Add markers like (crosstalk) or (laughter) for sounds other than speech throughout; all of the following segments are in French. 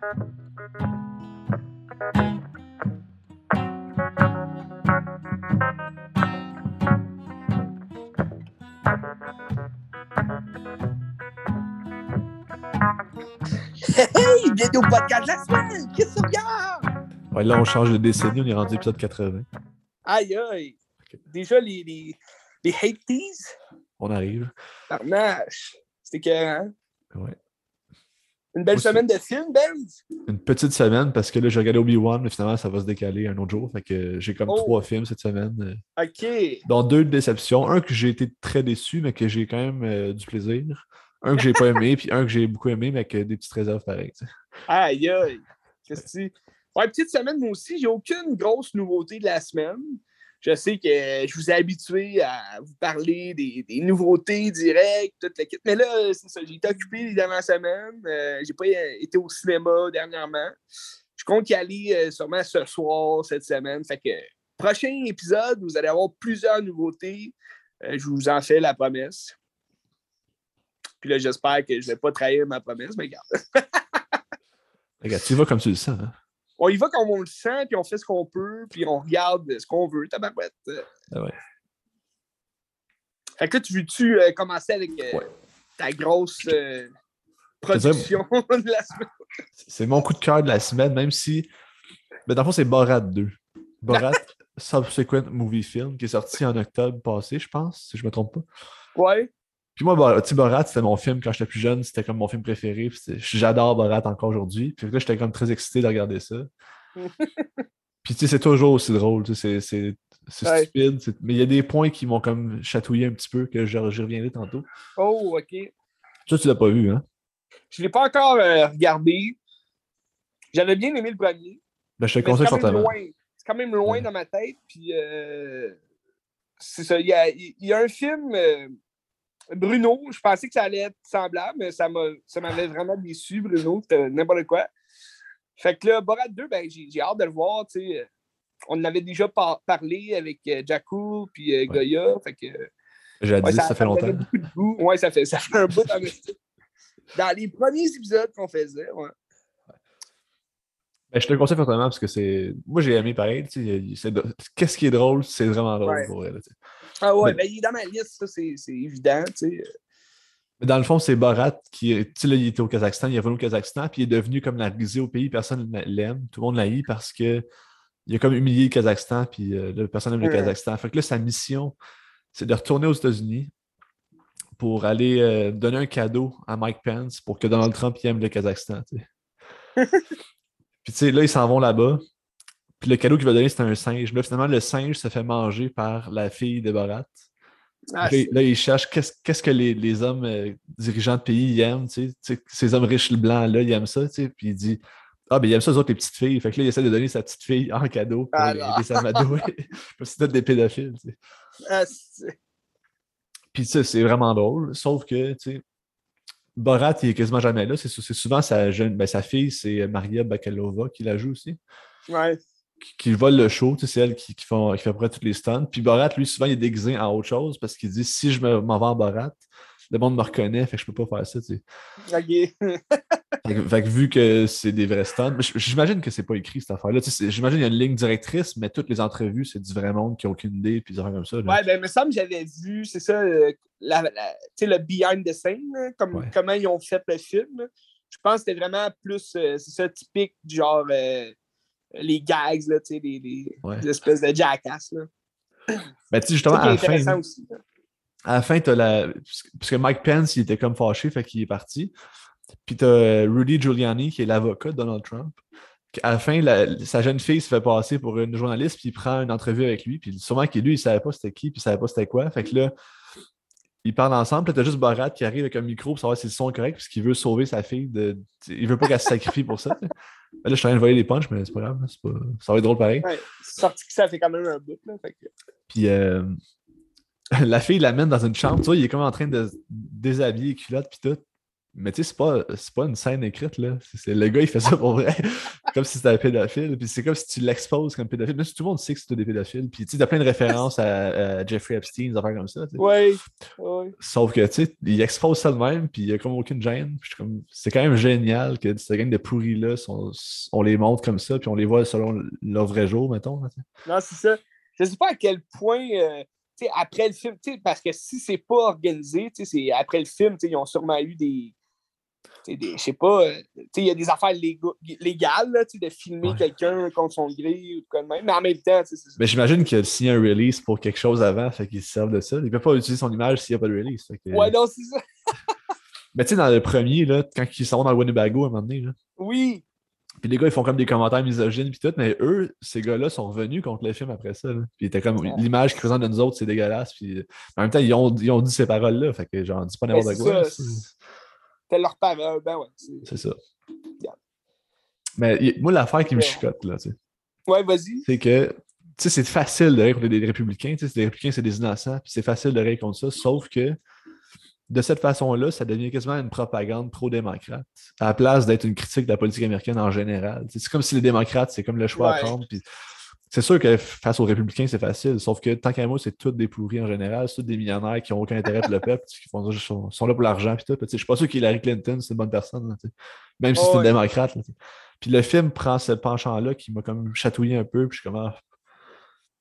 Hey, bienvenue au podcast de la semaine! Qu'est-ce que regardes? Ouais, là, on change de décennie, on est rendu épisode 80. Aïe, aïe! Déjà, les, les, les hate teas? On arrive. C'était écœurant. Ouais. Une belle Aussi. semaine de film, Benz? Une petite semaine parce que là, j'ai regardé Obi-Wan, mais finalement, ça va se décaler un autre jour. Fait que j'ai comme Oh. trois films cette semaine. euh, OK. Dont deux de déception. Un que j'ai été très déçu, mais que j'ai quand même euh, du plaisir. Un que j'ai pas aimé, (laughs) puis un que j'ai beaucoup aimé, mais avec euh, des petites réserves pareilles. Aïe, aïe! Qu'est-ce que tu... Ouais, petite semaine, moi aussi. J'ai aucune grosse nouveauté de la semaine. Je sais que je vous ai habitué à vous parler des, nouveautés directes. Mais là, c'est ça. J'ai été occupé les dernières semaines. Euh, j'ai pas été au cinéma dernièrement. Je compte y aller euh, sûrement ce soir, cette semaine. Fait que prochain épisode, vous allez avoir plusieurs nouveautés. Euh, je vous en fais la promesse. Puis là, j'espère que je vais pas trahir ma promesse, mais regarde. (laughs) Regarde, tu vas comme tu le sens. hein. On y va comme on le sent, puis on fait ce qu'on peut, puis on regarde ce qu'on veut. Tabarouette. Ah ouais. Fait que là, tu veux-tu euh, commencer avec euh, Ouais. ta grosse euh, production (laughs) de la semaine? C'est mon coup de cœur de la semaine, même si. Mais dans le fond, c'est Borat 2. Borat (laughs) Subsequent Movie Film, qui est sorti en octobre passé, je pense, si je me trompe pas. Ouais. Puis moi, Borat, tu Borat, c'était mon film quand j'étais plus jeune, c'était comme mon film préféré. J'adore Borat encore aujourd'hui. Puis là, j'étais comme très excité de regarder ça. (laughs) Puis tu sais, c'est toujours aussi drôle. tu sais, C'est Ouais. stupide. Mais il y a des points qui m'ont comme chatouillé un petit peu, que j'y reviendrai tantôt. Oh, OK. Ça, tu l'as pas vu, hein? Je ne l'ai pas encore euh, regardé. J'avais bien aimé le premier. Ben, je te conseille quand même fortement. C'est quand même loin Ouais. dans ma tête. Puis, euh, c'est ça. Il y y a un film, euh, Bruno, je pensais que ça allait être semblable, mais ça m'a- ça m'avait vraiment déçu, Bruno. C'était n'importe quoi. Fait que là, Borat 2, ben, j'ai hâte de le voir. tu sais. On en avait déjà par- parlé avec euh, Jakku puis euh, Goya. Fait que, J'ai ouais, dit, ça, fait longtemps. Ouais, ça fait, ça fait un bout esti. Dans les premiers épisodes qu'on faisait, ouais. Ben, je te le conseille fortement parce que c'est. Moi, j'ai aimé pareil. de- Qu'est-ce qui est drôle? C'est vraiment drôle pour elle. Ah ouais, Mais- ben, il est dans ma liste, ça, c'est c'est évident, tu sais. Mais dans le fond, c'est Borat qui. est- Tu sais, là, il était au Kazakhstan, il est revenu au Kazakhstan, puis il est devenu comme la risée au pays. Personne ne l'aime. Tout le monde l'haït parce que il a comme humilié le Kazakhstan, puis euh, là, personne n'aime le. Kazakhstan. Fait que là, sa mission, c'est de retourner aux États-Unis pour aller euh, donner un cadeau à Mike Pence pour que Donald Trump il aime le Kazakhstan. (laughs) puis tu sais, là, ils s'en vont là-bas. Puis le cadeau qu'il va donner, c'est un singe. Là, finalement, le singe se fait manger par la fille de Borat. Ah, Là, là, ils cherchent qu'est-ce qu'est-ce que les, les hommes euh, dirigeants de pays aiment, tu sais, tu sais, ces hommes riches blancs-là, ils aiment ça, tu sais, puis il dit Ah, ben ils aiment ça, eux autres, les petites filles. Fait que là, il essaie de donner sa petite fille en cadeau pour Ah, les, non. les s'amadouer. (laughs) c'est des pédophiles, ah, c'est- Puis ça, c'est vraiment drôle, sauf que, tu sais, Borat, il est quasiment jamais là. C'est c'est souvent sa jeune, ben, sa fille, c'est Maria Bakalova qui la joue aussi. ouais. Qui, qui vole le show, tu sais, c'est elle qui, qui, font- qui fait à peu près toutes les stunts. Puis Borat, lui, souvent, il est déguisé en autre chose parce qu'il dit si je me- m'en vais en Borat, le monde me reconnaît, fait que je peux pas faire ça. Tu sais. (laughs) Fait, que, fait que vu que c'est des vrais j- j'imagine que c'est pas écrit cette affaire-là. Tu sais, c'est- J'imagine qu'il y a une ligne directrice, mais toutes les entrevues, c'est du vrai monde qui a aucune idée, puis des affaires comme ça. là. Ouais, ben, il me semble que j'avais vu, c'est ça, euh, la, la- le behind the scene, là, comme, Ouais. comment ils ont fait le film. Je pense que c'était vraiment plus, euh, c'est ça, typique, du genre euh, les gags, là, tu sais, les, les- Ouais. les espèces de jackass. Là. Ben, tu sais, justement, à la fin, là, aussi. là. à la fin, t'as la. Parce que Mike Pence, il était comme fâché, fait qu'il est parti. Puis t'as euh, Rudy Giuliani, qui est l'avocat de Donald Trump. À la fin, la- sa jeune fille se fait passer pour une journaliste, puis il prend une entrevue avec lui. Puis sûrement qu'il lui, il savait pas c'était qui, puis il savait pas c'était quoi. Fait que là, ils parlent ensemble. Puis t'as juste Borat qui arrive avec un micro pour savoir si le son est correct, parce qu'il veut sauver sa fille. De... Il veut pas qu'elle se sacrifie pour ça. Ben là, je suis en train de voler les punches, mais c'est pas grave. c'est Pas... Ça va être drôle pareil. Ouais, sorti que ça fait quand même un bout. Là, fait que- Puis euh, (laughs) la fille l'amène dans une chambre. Tu vois, il est comme en train de déshabiller les culottes puis tout. Mais tu sais, c'est pas, pas une scène écrite, là. C'est, le gars, il fait ça pour vrai. (laughs) comme si c'était un pédophile. Puis c'est comme si tu l'exposes comme pédophile. Si tout le monde sait que c'est des pédophiles. Puis tu sais, t'as plein de références à, à Jeffrey Epstein, des affaires comme ça. sais. Ouais. Sauf que, tu sais, il expose ça de même, puis il y a comme aucune gêne. Puis comme, c'est quand même génial que cette gang de pourris-là, on les montre comme ça, puis on les voit selon leur vrai jour, mettons. là. Non, c'est ça. Je sais pas à quel point, euh, tu sais, après le film, tu sais, parce que si c'est pas organisé, tu sais, c'est après le film, tu sais, ils ont sûrement eu des. Je sais pas, euh, tu sais, il y a des affaires légales, là, de filmer Ouais. quelqu'un contre son gré ou quoi de même. Mais en même temps, tu sais, c'est ça. Mais j'imagine qu'il a signé un release pour quelque chose avant, fait qu'il se servent de ça. Il peut pas utiliser son image s'il n'y a pas de release. que- Ouais, non, c'est ça. (laughs) Mais tu sais, dans le premier, là, quand ils sont dans le Winnebago à un moment donné, là, Oui. puis les gars, ils font comme des commentaires misogynes, puis tout, mais eux, ces gars-là sont revenus contre le film après ça. là. Puis ils étaient comme, Ouais. l'image qu'ils présentent de nous autres, c'est dégueulasse. Puis en même temps, ils ont, ils ont dit ces paroles-là, fait que genre, dis pas n'importe Ben, c'est quoi. C'était leur parole. Ben ouais. c'est- ça. Yeah. Mais moi, l'affaire qui me chicote, là, tu sais, Ouais, vas-y. c'est que, tu sais, c'est facile de rire contre des républicains. Tu sais, les républicains, c'est des innocents, puis c'est facile de rire contre ça, sauf que de cette façon-là, ça devient quasiment une propagande pro-démocrate, à la place d'être une critique de la politique américaine en général. C'est comme si les démocrates, c'est comme le choix à prendre. puis c'est sûr que face aux républicains, c'est facile, sauf que tant qu'à moi, c'est tous des pourris en général, c'est tous des millionnaires qui n'ont aucun intérêt pour le peuple, qui font, sont, sont là pour l'argent. puis tout. Je suis pas sûr qu'Hillary Clinton, c'est une bonne personne, là, même si Oh, c'est une démocrate. là. Puis le film prend ce penchant-là qui m'a comme chatouillé un peu, puis je suis comme, ah,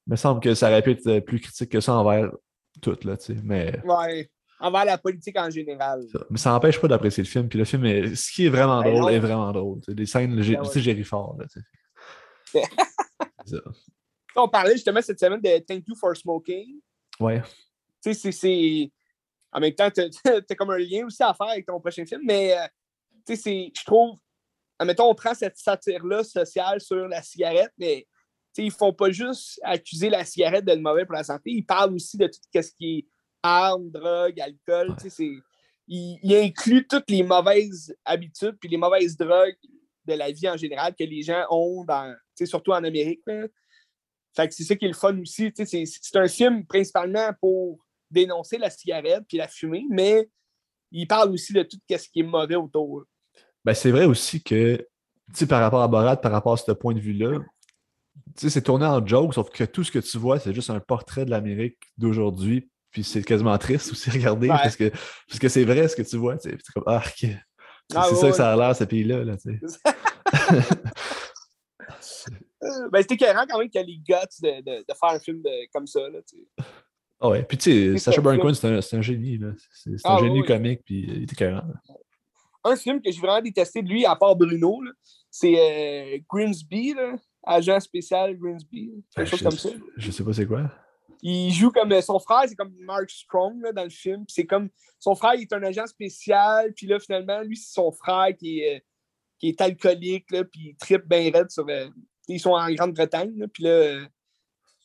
il me semble que ça aurait pu être plus critique que ça envers tout, là, tu sais. Mais Ouais. Envers la politique en général. ça- Mais ça n'empêche pas d'apprécier le film. Puis le film, est... ce qui est vraiment Ben drôle est vraiment drôle. C'est des scènes, j'ai Ben ouais. fort. Là, (laughs) ça. On parlait justement cette semaine de Thank You for Smoking. Ouais. Tu sais, c'est-. En même temps, t'as as comme un lien aussi à faire avec ton prochain film, mais euh, tu sais. Je trouve. Admettons, on prend cette satire-là sociale sur la cigarette, mais tu sais, ils font pas juste accuser la cigarette d'être mauvais pour la santé, ils parlent aussi de tout ce qui est armes, drogue, alcool. Tu sais, c'est. Ils, ils incluent toutes les mauvaises habitudes puis les mauvaises drogues de la vie en général que les gens ont, dans, surtout en Amérique. là. Fait que c'est ça qui est le fun aussi. C'est c'est un film principalement pour dénoncer la cigarette puis la fumée, mais il parle aussi de tout ce qui est mauvais autour. Ben, c'est vrai aussi que, par rapport à Borat, par rapport à ce point de vue-là, c'est tourné en joke, sauf que tout ce que tu vois, c'est juste un portrait de l'Amérique d'aujourd'hui. Puis c'est quasiment triste aussi à regarder Ouais. parce que parce que c'est vrai ce que tu vois. C'est comme, ah. C'est Ah, c'est ouais, ça que ça a l'air, ce pays-là. Là, sais. Euh, ben, c'était écœurant quand même qu'il y a les guts de, de- de faire un film de- comme ça. Là. Ah ouais. Puis tu sais, Sacha Baron Cohen, c'est un, génie. là. C'est Ah, un génie ouais. comique, puis il était là. Un film que j'ai vraiment détesté de lui, à part Bruno, c'est euh, Grimsby, là, agent spécial Grimsby, quelque Ben, chose comme ça. je sais pas c'est quoi. Il joue comme euh, son frère, c'est comme Mark Strong là, dans le film. C'est comme son frère, il est un agent spécial. Puis là, finalement, lui, c'est son frère qui est, euh, qui est alcoolique. Là, puis il tripe bien raide sur. euh, ils sont en Grande-Bretagne. Puis là, euh,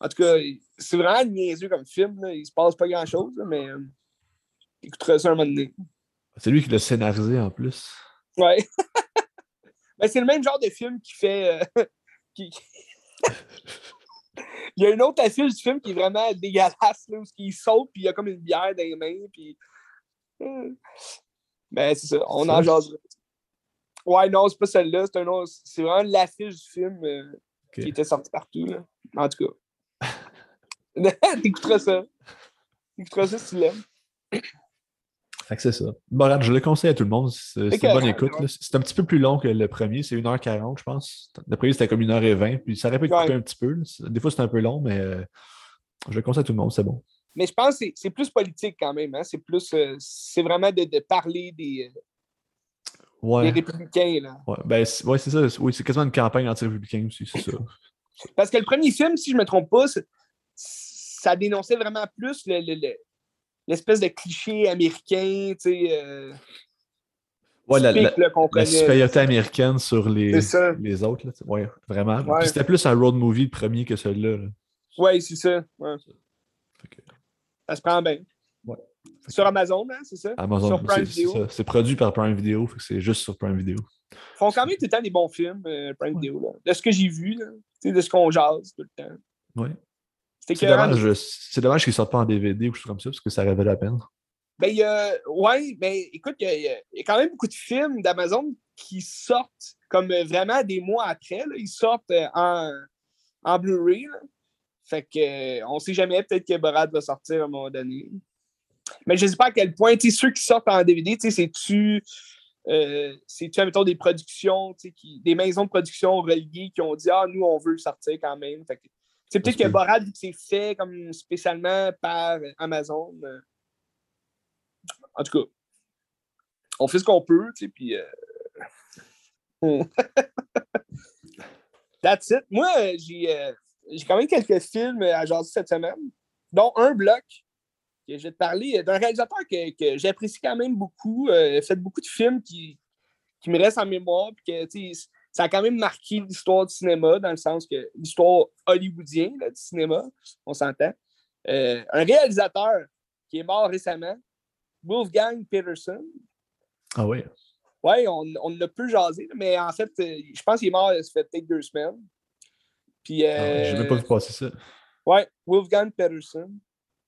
en tout cas, c'est vraiment niaiseux comme film. Là. Il se passe pas grand-chose, mais euh, écouteras ça un moment donné. C'est lui qui l'a scénarisé en plus. Ouais. (laughs) Ben, c'est le même genre de film qui fait. (laughs) qui- (laughs) il y a une autre affiche du film qui est vraiment dégueulasse, là, où il saute, puis il y a comme une bière dans les mains, puis. Euh, Ben, c'est ça, on en jase. Ouais, non, c'est pas celle-là, c'est un autre. C'est vraiment l'affiche du film euh, qui était sorti partout, là. En tout cas. (laughs) T'écouteras ça. T'écouteras ça si tu l'aimes. Fait que c'est ça. Borat, je le conseille à tout le monde. C'est une bonne écoute. ouais. C'est un petit peu plus long que le premier. C'est 1h40, je pense. Le premier, c'était comme 1h20. Puis ça aurait pu Ouais. un petit peu. là. Des fois, c'est un peu long, mais euh, je le conseille à tout le monde. C'est bon. Mais je pense que c'est- plus politique quand même. Hein? C'est plus. euh, c'est vraiment de, de parler des, euh, des républicains, là. Ouais, ben, c'est- ouais, ça. Oui, c'est quasiment une campagne anti-républicaine aussi. C'est ça. Parce que le premier film, si je ne me trompe pas, ça dénonçait vraiment plus le- le- le- l'espèce de cliché américain, tu sais, euh, Ouais, la, typique, la- supériorité américaine sur les, les autres. Là, ouais, vraiment. Ouais. C'était plus un road movie le premier que celui-là. là. Oui, c'est ça. ouais. Ça se prend bien. Ouais. Sur Amazon, hein, c'est ça? Amazon, Sur Prime Video. C'est produit par Prime Video. C'est juste sur Prime Video. Ils font quand même tout le temps des bons films, euh, Prime Ouais. Video, là. De ce que j'ai vu, là. De ce qu'on jase tout le temps. Ouais. C'est dommage, c'est dommage qu'ils sortent pas en DVD ou quelque chose comme ça, parce que ça valu la peine. Ben, a. Ouais, ben, écoute, il y, a, quand même beaucoup de films d'Amazon qui sortent comme vraiment des mois après. Ils sortent en, en Blu-ray. Fait que on sait jamais, peut-être que Borat va sortir à un moment donné. Mais je ne sais pas à quel point, tu ceux qui sortent en DVD, c'est-tu. Euh, c'est-tu, admettons, des productions, qui, des maisons de production reliées qui ont dit Ah, nous, on veut sortir quand même. C'est peut-être que Borat, c'est fait comme spécialement par Amazon. Euh. En tout cas, on fait ce qu'on peut, tu sais, puis. Euh... (laughs) That's it. Moi, j'ai, euh, j'ai quand même quelques films à jaser cette semaine, dont un bloc que je vais te parler d'un réalisateur que, j'apprécie quand même beaucoup. Euh, fait beaucoup de films qui, qui me restent en mémoire. Puis que, ça a quand même marqué l'histoire du cinéma, dans le sens que l'histoire hollywoodienne du cinéma, on s'entend. Euh, un réalisateur qui est mort récemment, Wolfgang Peterson. Ah oui? Oui, on, on l'a peu jasé, mais en fait, euh, je pense qu'il est mort, ça fait peut-être deux semaines. Puis. Euh, je n'ai pas vu passer ça. Oui, Wolfgang Peterson.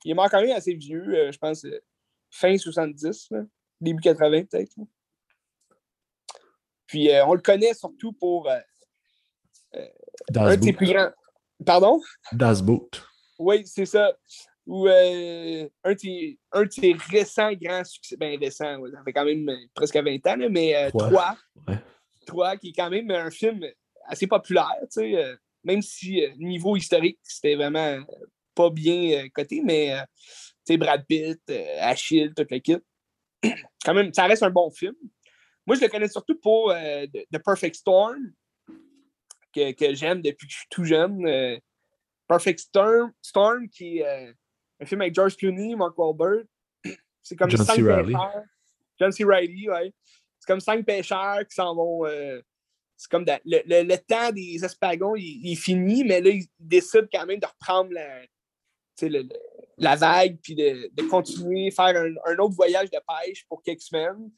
Il est mort quand même assez vieux, euh, je pense, fin 70, début 80 peut-être. Puis euh, on le connaît surtout pour un de ses plus grands. Pardon? Das Boot. Oui, c'est ça. Ou un, de ses, récents grands succès. Ben récent, ça fait quand même presque 20 ans, mais Trois. Trois, qui est quand même un film assez populaire, tu sais. même si niveau historique, c'était vraiment pas bien euh, coté, mais c'est euh, Brad Pitt, euh, Achille, toute l'équipe. (clears throat) Quand même, ça reste un bon film. Moi, je le connais surtout pour The Perfect Storm, que, que j'aime depuis que je suis tout jeune. Perfect Storm, Storm, qui est un film avec George Clooney, Mark Wahlberg. (clears throat) C'est comme John cinq C. Reilly. John C. Reilly, ouais. C'est comme cinq pêcheurs qui s'en vont. c'est comme le, le, temps des espagons, il, est fini, mais là, ils décident quand même de reprendre la, la vague, puis de, de, continuer, faire un, autre voyage de pêche pour quelques semaines.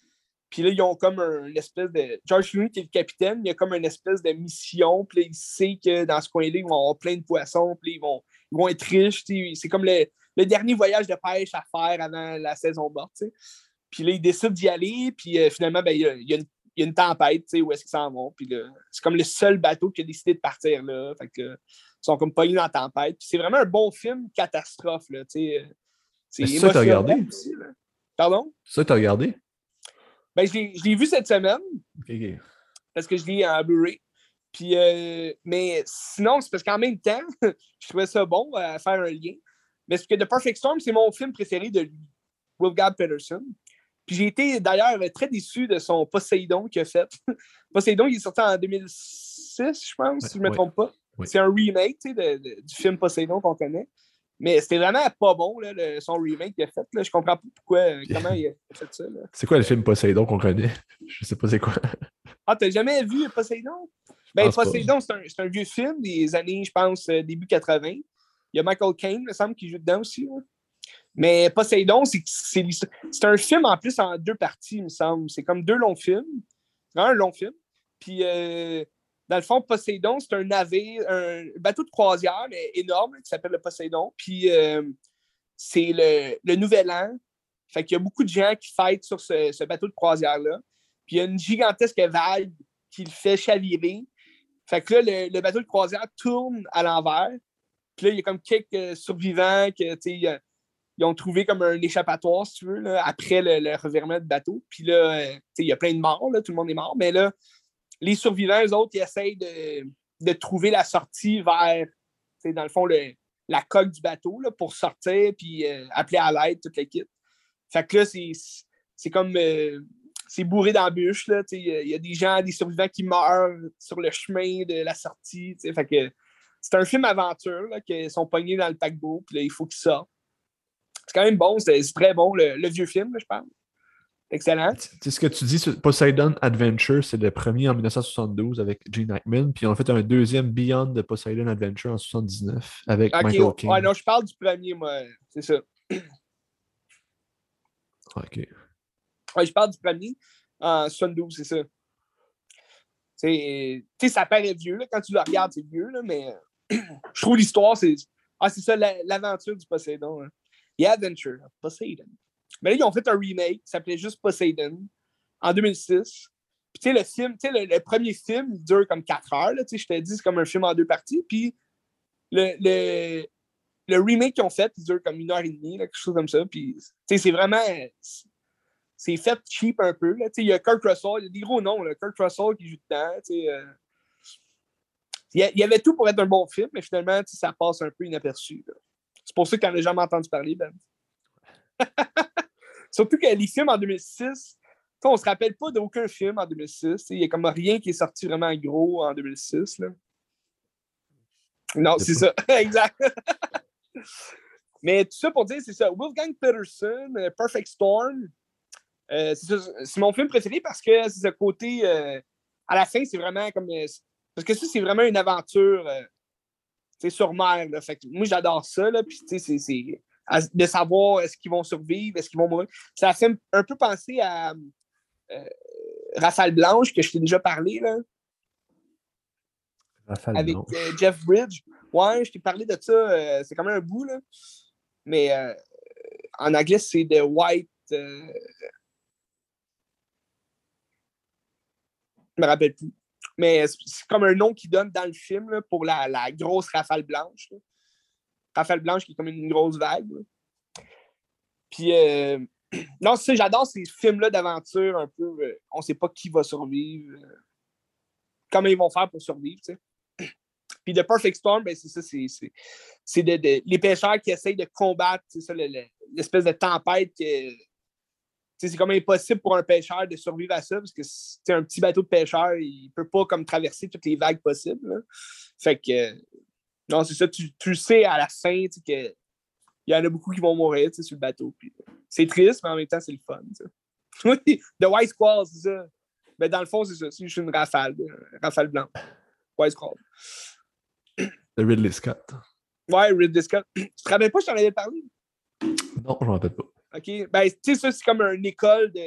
Puis là, ils ont comme une espèce de. George Clooney, qui est le capitaine, il a comme une espèce de mission. Puis là, il sait que dans ce coin-là, ils vont avoir plein de poissons. Puis ils vont, ils vont être riches. C'est comme le, le, dernier voyage de pêche à faire avant la saison morte. Puis là, il décide d'y aller. Puis euh, finalement, ben, il, y a, il, y a une, il, y a une, tempête, où est-ce qu'ils s'en vont. Puis c'est comme le seul bateau qui a décidé de partir là. Fait que sont comme pognés dans la tempête. c'est vraiment un bon film catastrophe. Là, c'est ça que tu as regardé? Pardon? Ça que tu as regardé? Ben, je l'ai vu cette semaine. Parce que je l'ai en Blu-ray. Puis, euh, mais sinon, c'est parce qu'en même temps, (laughs) je trouvais ça bon à faire un lien. Mais parce que The Perfect Storm, c'est mon film préféré de lui, Wolfgang Peterson. Puis j'ai été d'ailleurs très déçu de son Poseidon qu'il a fait. (laughs) Poseidon, il est sorti en 2006, je pense, si je ne me trompe pas. C'est un remake du film Poseidon qu'on connaît. Mais c'était vraiment pas bon, là, son remake qu'il a fait. Là. Je comprends pas pourquoi, euh, comment il a fait ça. C'est quoi le film Poseidon qu'on connaît? Je sais pas c'est quoi. ah, t'as jamais vu Poseidon? Ben, Poseidon, c'est un, un, vieux film des années, je pense, euh, début 80. Il y a Michael Caine, il me semble, qui joue dedans aussi. Mais Poseidon, c'est un film en plus en deux parties, il me semble. C'est comme deux longs films. Un long film. Puis euh, dans le fond, Poséidon, c'est un navire, un bateau de croisière mais énorme qui s'appelle le Poséidon. Puis euh, c'est le, nouvel an. Fait qu'il y a beaucoup de gens qui fêtent sur ce, bateau de croisière-là. Puis il y a une gigantesque vague qui le fait chavirer. Fait que là, le, bateau de croisière tourne à l'envers. Puis là, il y a comme quelques survivants qui ils ont trouvé comme un échappatoire, si tu veux, après le, revirement de bateau. Puis là, euh, il y a plein de morts, là, tout le monde est mort. Mais là, les survivants, eux autres, ils essayent de, trouver la sortie vers, dans le fond, la coque du bateau là, pour sortir puis euh, appeler à l'aide toute l'équipe. Fait que là, c'est comme. Euh, c'est bourré d'embûches. Il y, a des gens, des survivants qui meurent sur le chemin de la sortie. Fait que c'est un film aventure là, qui sont pognés dans le paquebot, puis là, il faut qu'ils sortent. C'est quand même bon, c'est très bon, le, vieux film, je pense. Excellent. C'est ce que tu dis, Poseidon Adventure, c'est le premier en 1972 avec Gene Hackman, puis on a fait un deuxième Beyond de Poseidon Adventure en 1979 avec Michael King. Ouais, non, je parle du premier, moi, c'est ça. OK. Ouais, je parle du premier en 72, c'est ça. Tu sais, ça paraît vieux, là, quand tu le regardes, c'est vieux, là, mais (clears throat) je trouve l'histoire, c'est ah, c'est ça, l'aventure du Poseidon. Hein. The Adventure of Poseidon. Mais là, ils ont fait un remake qui s'appelait juste Poseidon en 2006. Puis, tu sais, le film, tu sais, le, premier film, il dure comme 4 heures. Là, je te dis, c'est comme un film en deux parties. Puis, le, le, le remake qu'ils ont fait, il dure comme une heure et demie, quelque chose comme ça. Puis, c'est vraiment. C'est fait cheap un peu. Il y a Kurt Russell, il y a des gros noms. Là, Kurt Russell qui joue dedans. Euh, il y avait tout pour être un bon film, mais finalement, ça passe un peu inaperçu. C'est pour ça qu'on n'a jamais entendu parler, Ben. (laughs) Surtout que les films en 2006, on ne se rappelle pas d'aucun film en 2006. Il n'y a comme rien qui est sorti vraiment gros en 2006. Là. Non, c'est ça. (laughs) exact. Mais tout ça pour dire, c'est ça. Wolfgang Peterson, euh, Perfect Storm, euh, c'est mon film préféré parce que c'est ce côté. Euh, à la fin, c'est vraiment comme. parce que ça, c'est vraiment une aventure sur mer. Fait moi, j'adore ça. Là, puis, c'est de savoir est-ce qu'ils vont survivre, est-ce qu'ils vont mourir. Ça fait un peu penser à Raphaël Blanche, que je t'ai déjà parlé. Là, avec Jeff Bridge. Ouais, je t'ai parlé de ça. c'est quand même un bout. Là. Mais euh, en anglais, c'est The White. Euh, je me rappelle plus. Mais c'est comme un nom qu'ils donnent dans le film pour la, grosse rafale blanche. Rafale blanche qui est comme une grosse vague. Puis, euh, (clears throat) non, c'est j'adore ces films-là d'aventure un peu. on ne sait pas qui va survivre, comment ils vont faire pour survivre. Tu sais. (clears throat) Puis The Perfect Storm, ben, c'est ça, c'est les pêcheurs qui essayent de combattre l'espèce de tempête que c'est comme impossible pour un pêcheur de survivre à ça parce que c'est un petit bateau de pêcheur, il peut pas comme traverser toutes les vagues possibles. Fait que non, c'est ça, tu, tu sais à la fin que il y en a beaucoup qui vont mourir sur le bateau. C'est triste, mais en même temps, c'est le fun. (laughs) The White Squall, c'est ça. Mais dans le fond, c'est ça. C'est juste une rafale, une rafale blanche. White Squall. De Ridley Scott. Ouais, Ridley Scott. (clears throat) Tu te rappelles pas, je t'en avais parlé? Non, je m'en rappelle pas. OK. Ben, tu sais, ça, c'est comme une école de.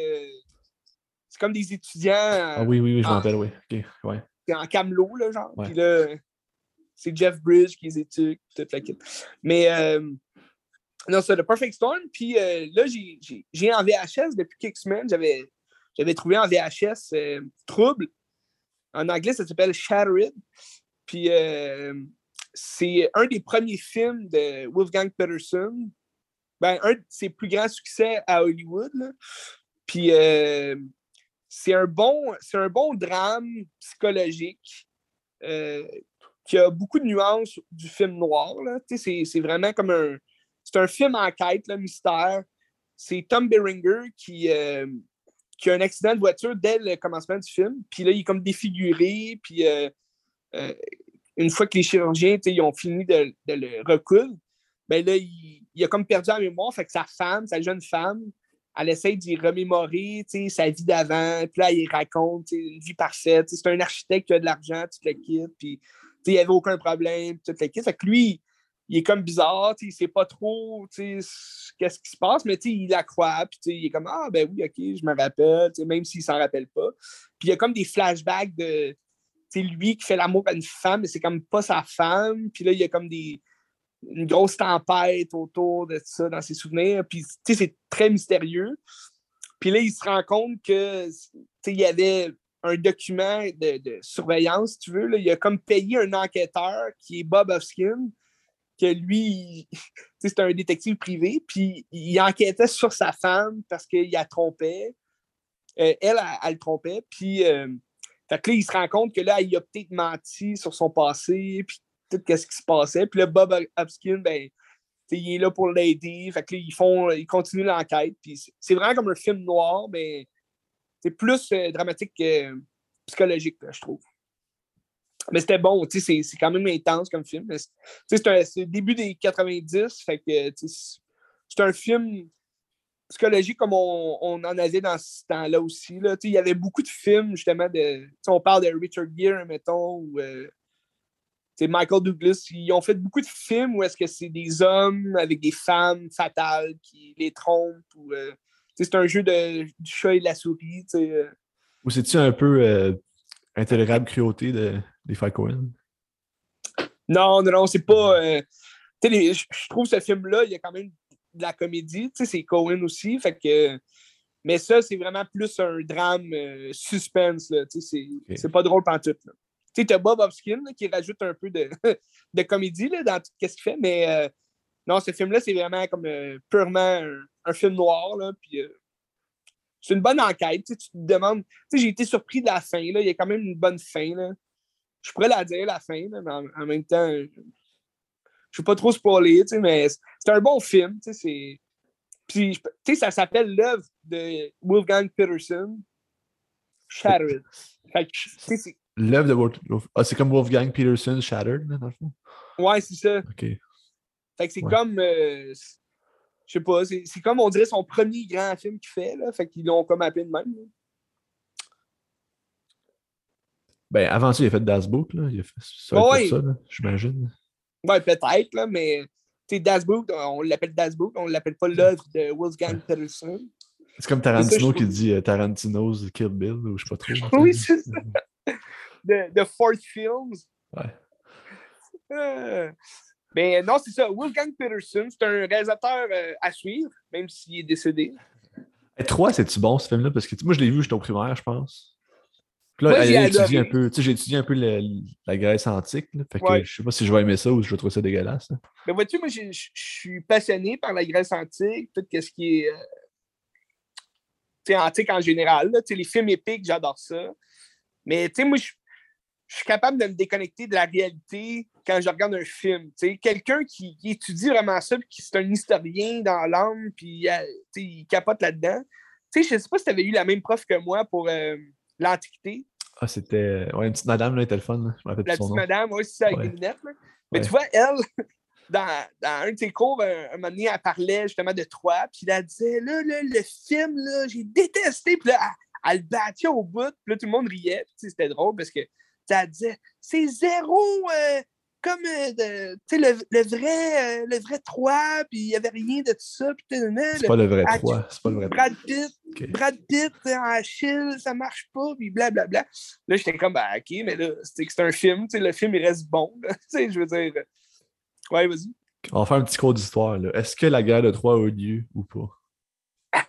C'est comme des étudiants. Ah oui, oui, oui, je m'en rappelle, oui. OK, ouais. C'est en camelot, là, genre. Puis là, c'est Jeff Bridge qui les étudie, toute la kit. Mais. Euh... Non, c'est The Perfect Storm. Puis euh, là, j'ai en VHS depuis quelques semaines. J'avais trouvé en VHS euh, Trouble. En anglais, ça s'appelle Shattered. Puis c'est un des premiers films de Wolfgang Peterson. Ben, un de ses plus grands succès à Hollywood. Puis c'est un, bon, un bon drame psychologique qui a beaucoup de nuances du film noir. C'est vraiment comme un. C'est un film enquête, là, mystère. C'est Tom Beringer qui, qui a un accident de voiture dès le commencement du film. Puis là, il est comme défiguré. Puis euh, une fois que les chirurgiens ils ont fini de, le recoudre, ben là, il, a comme perdu la mémoire. Fait que sa femme, sa jeune femme, elle essaie d'y remémorer sa vie d'avant. Puis là, il raconte une vie parfaite. C'est un architecte qui a de l'argent, tu le quittes. Puis il n'y avait aucun problème. Fait que lui, il est comme bizarre, il ne sait pas trop qu'est-ce qui se passe, mais il la croit. Il est comme Ah, ben oui, OK, je me rappelle, même s'il ne s'en rappelle pas. Puis il y a comme des flashbacks de lui qui fait l'amour à une femme, mais c'est comme pas sa femme. Puis là, il y a comme des, une grosse tempête autour de ça dans ses souvenirs. Puis, c'est très mystérieux. Puis là, il se rend compte que, il y avait un document de, surveillance, si tu veux. Là. Il a comme payé un enquêteur qui est Bob Hoskin, que lui, (laughs) c'est un détective privé, puis il enquêtait sur sa femme parce qu'il la trompait. Euh, elle, elle, le trompait, puis euh, fait que il se rend compte que là, il a peut-être menti sur son passé, puis tout ce qui se passait. Puis là, Bob Hopkins, ben, il est là pour l'aider. Fait que là, ils, font, l'enquête. C'est vraiment comme un film noir, mais c'est plus euh, dramatique que psychologique, je trouve. Mais c'était bon, c'est quand même intense comme film. C'est le début des 90, fait que c'est un film psychologie comme on, en avait dans ce temps-là aussi. Là. Il y avait beaucoup de films, justement, de. On parle de Richard Gere, mettons, ou euh, Michael Douglas. Ils ont fait beaucoup de films où est-ce que c'est des hommes avec des femmes fatales qui les trompent. Euh, c'est un jeu de, du chat et de la souris. Euh. Ou c'est-tu un peu intolérable cruauté de, des Fight Non, non, non, c'est pas. je trouve ce film-là, il y a quand même de la comédie. C'est Cohen aussi. Fait que. Mais ça, c'est vraiment plus un drame euh, suspense. C'est c'est pas drôle pantoute. Tu sais, t'as Bob Hopkins là, qui rajoute un peu de, (laughs) de comédie là, dans tout ce qu'il fait, mais euh, non, ce film-là, c'est vraiment comme euh, purement un, un film noir. Là, puis, euh, c'est une bonne enquête. Tu, te demandes. Tu sais, j'ai été surpris de la fin. Là. Il y a quand même une bonne fin. Là. Je pourrais la dire, la fin, là, mais en, en même temps, je ne veux pas trop spoiler, tu sais, mais c'est un bon film. Tu sais, c'est- Puis, je- tu sais, ça s'appelle l'œuvre de Wolfgang Peterson, Shattered. L'œuvre de Wolf... Wolf- Ah, c'est comme Wolfgang Peterson Shattered, dans le fond? ouais, c'est ça. OK. Fait que c'est Ouais. comme. euh, je sais pas, c'est comme on dirait son premier grand film qu'il fait, là. Fait qu'ils l'ont comme appelé de même. là. Ben, avant ça, il a fait Das Book, là. Il a fait ça, Ouais, ça, j'imagine. Ouais, peut-être, là, mais. Tu sais, Das Book, on l'appelle Das Book, on l'appelle pas l'œuvre de Wolfgang Peterson. C'est comme Tarantino qui dit euh, Tarantino's Kill Bill, ou je sais pas trop. (laughs) Oui, c'est ça. De, de Fourth Films. Ouais. Euh, Mais non, c'est ça. Wolfgang Peterson, c'est un réalisateur euh, à suivre, même s'il est décédé. Et 3, c'est-tu bon, ce film-là? Parce que moi, je l'ai vu, j'étais au primaire, je pense. Puis là, j'ai étudié un peu, tu sais, j'ai étudié un peu la Grèce antique, là. Fait que je sais pas si je vais aimer ça ou si je vais trouver ça dégueulasse. là. Mais vois-tu, moi, je suis passionné par la Grèce antique, tout ce qui est. euh, antique en général. là. Les films épiques, j'adore ça. Mais tu sais, moi, je je suis capable de me déconnecter de la réalité quand je regarde un film. Quelqu'un qui, qui étudie vraiment ça, puis qui c'est un historien dans l'âme, puis euh, il capote là-dedans. Je sais pas si tu avais eu la même prof que moi pour euh, l'Antiquité. Ah, c'était. Ouais, une petite madame, là, était le fun, là. Je rappelle La petite nom. madame, oui, c'est ça, avec Ouais. des lunettes. là. Mais Ouais. tu vois, elle, (laughs) dans, dans un de ses cours, un, un moment donné, elle parlait justement de Troie, puis elle disait, là, là, le film, là, j'ai détesté, puis là, elle, elle le battait au bout, puis là, tout le monde riait, puis c'était drôle parce que, elle disait, c'est zéro euh, comme, euh, de- tu sais, le, le vrai, euh, le vrai Troie, puis il n'y avait rien de tout ça, C'est le- pas le vrai Ah, 3. C'est pas le vrai 3. Brad Pitt, Ok. Brad Pitt en Achille, ça marche pas, puis blablabla. Là, j'étais comme, ben, OK, mais là, c'est un film, tu sais, le film, il reste bon, là. (laughs) Tu sais, je veux dire. Ouais, vas-y. On va faire un petit cours d'histoire. Est-ce que la guerre de Troie a eu lieu ou pas? (laughs)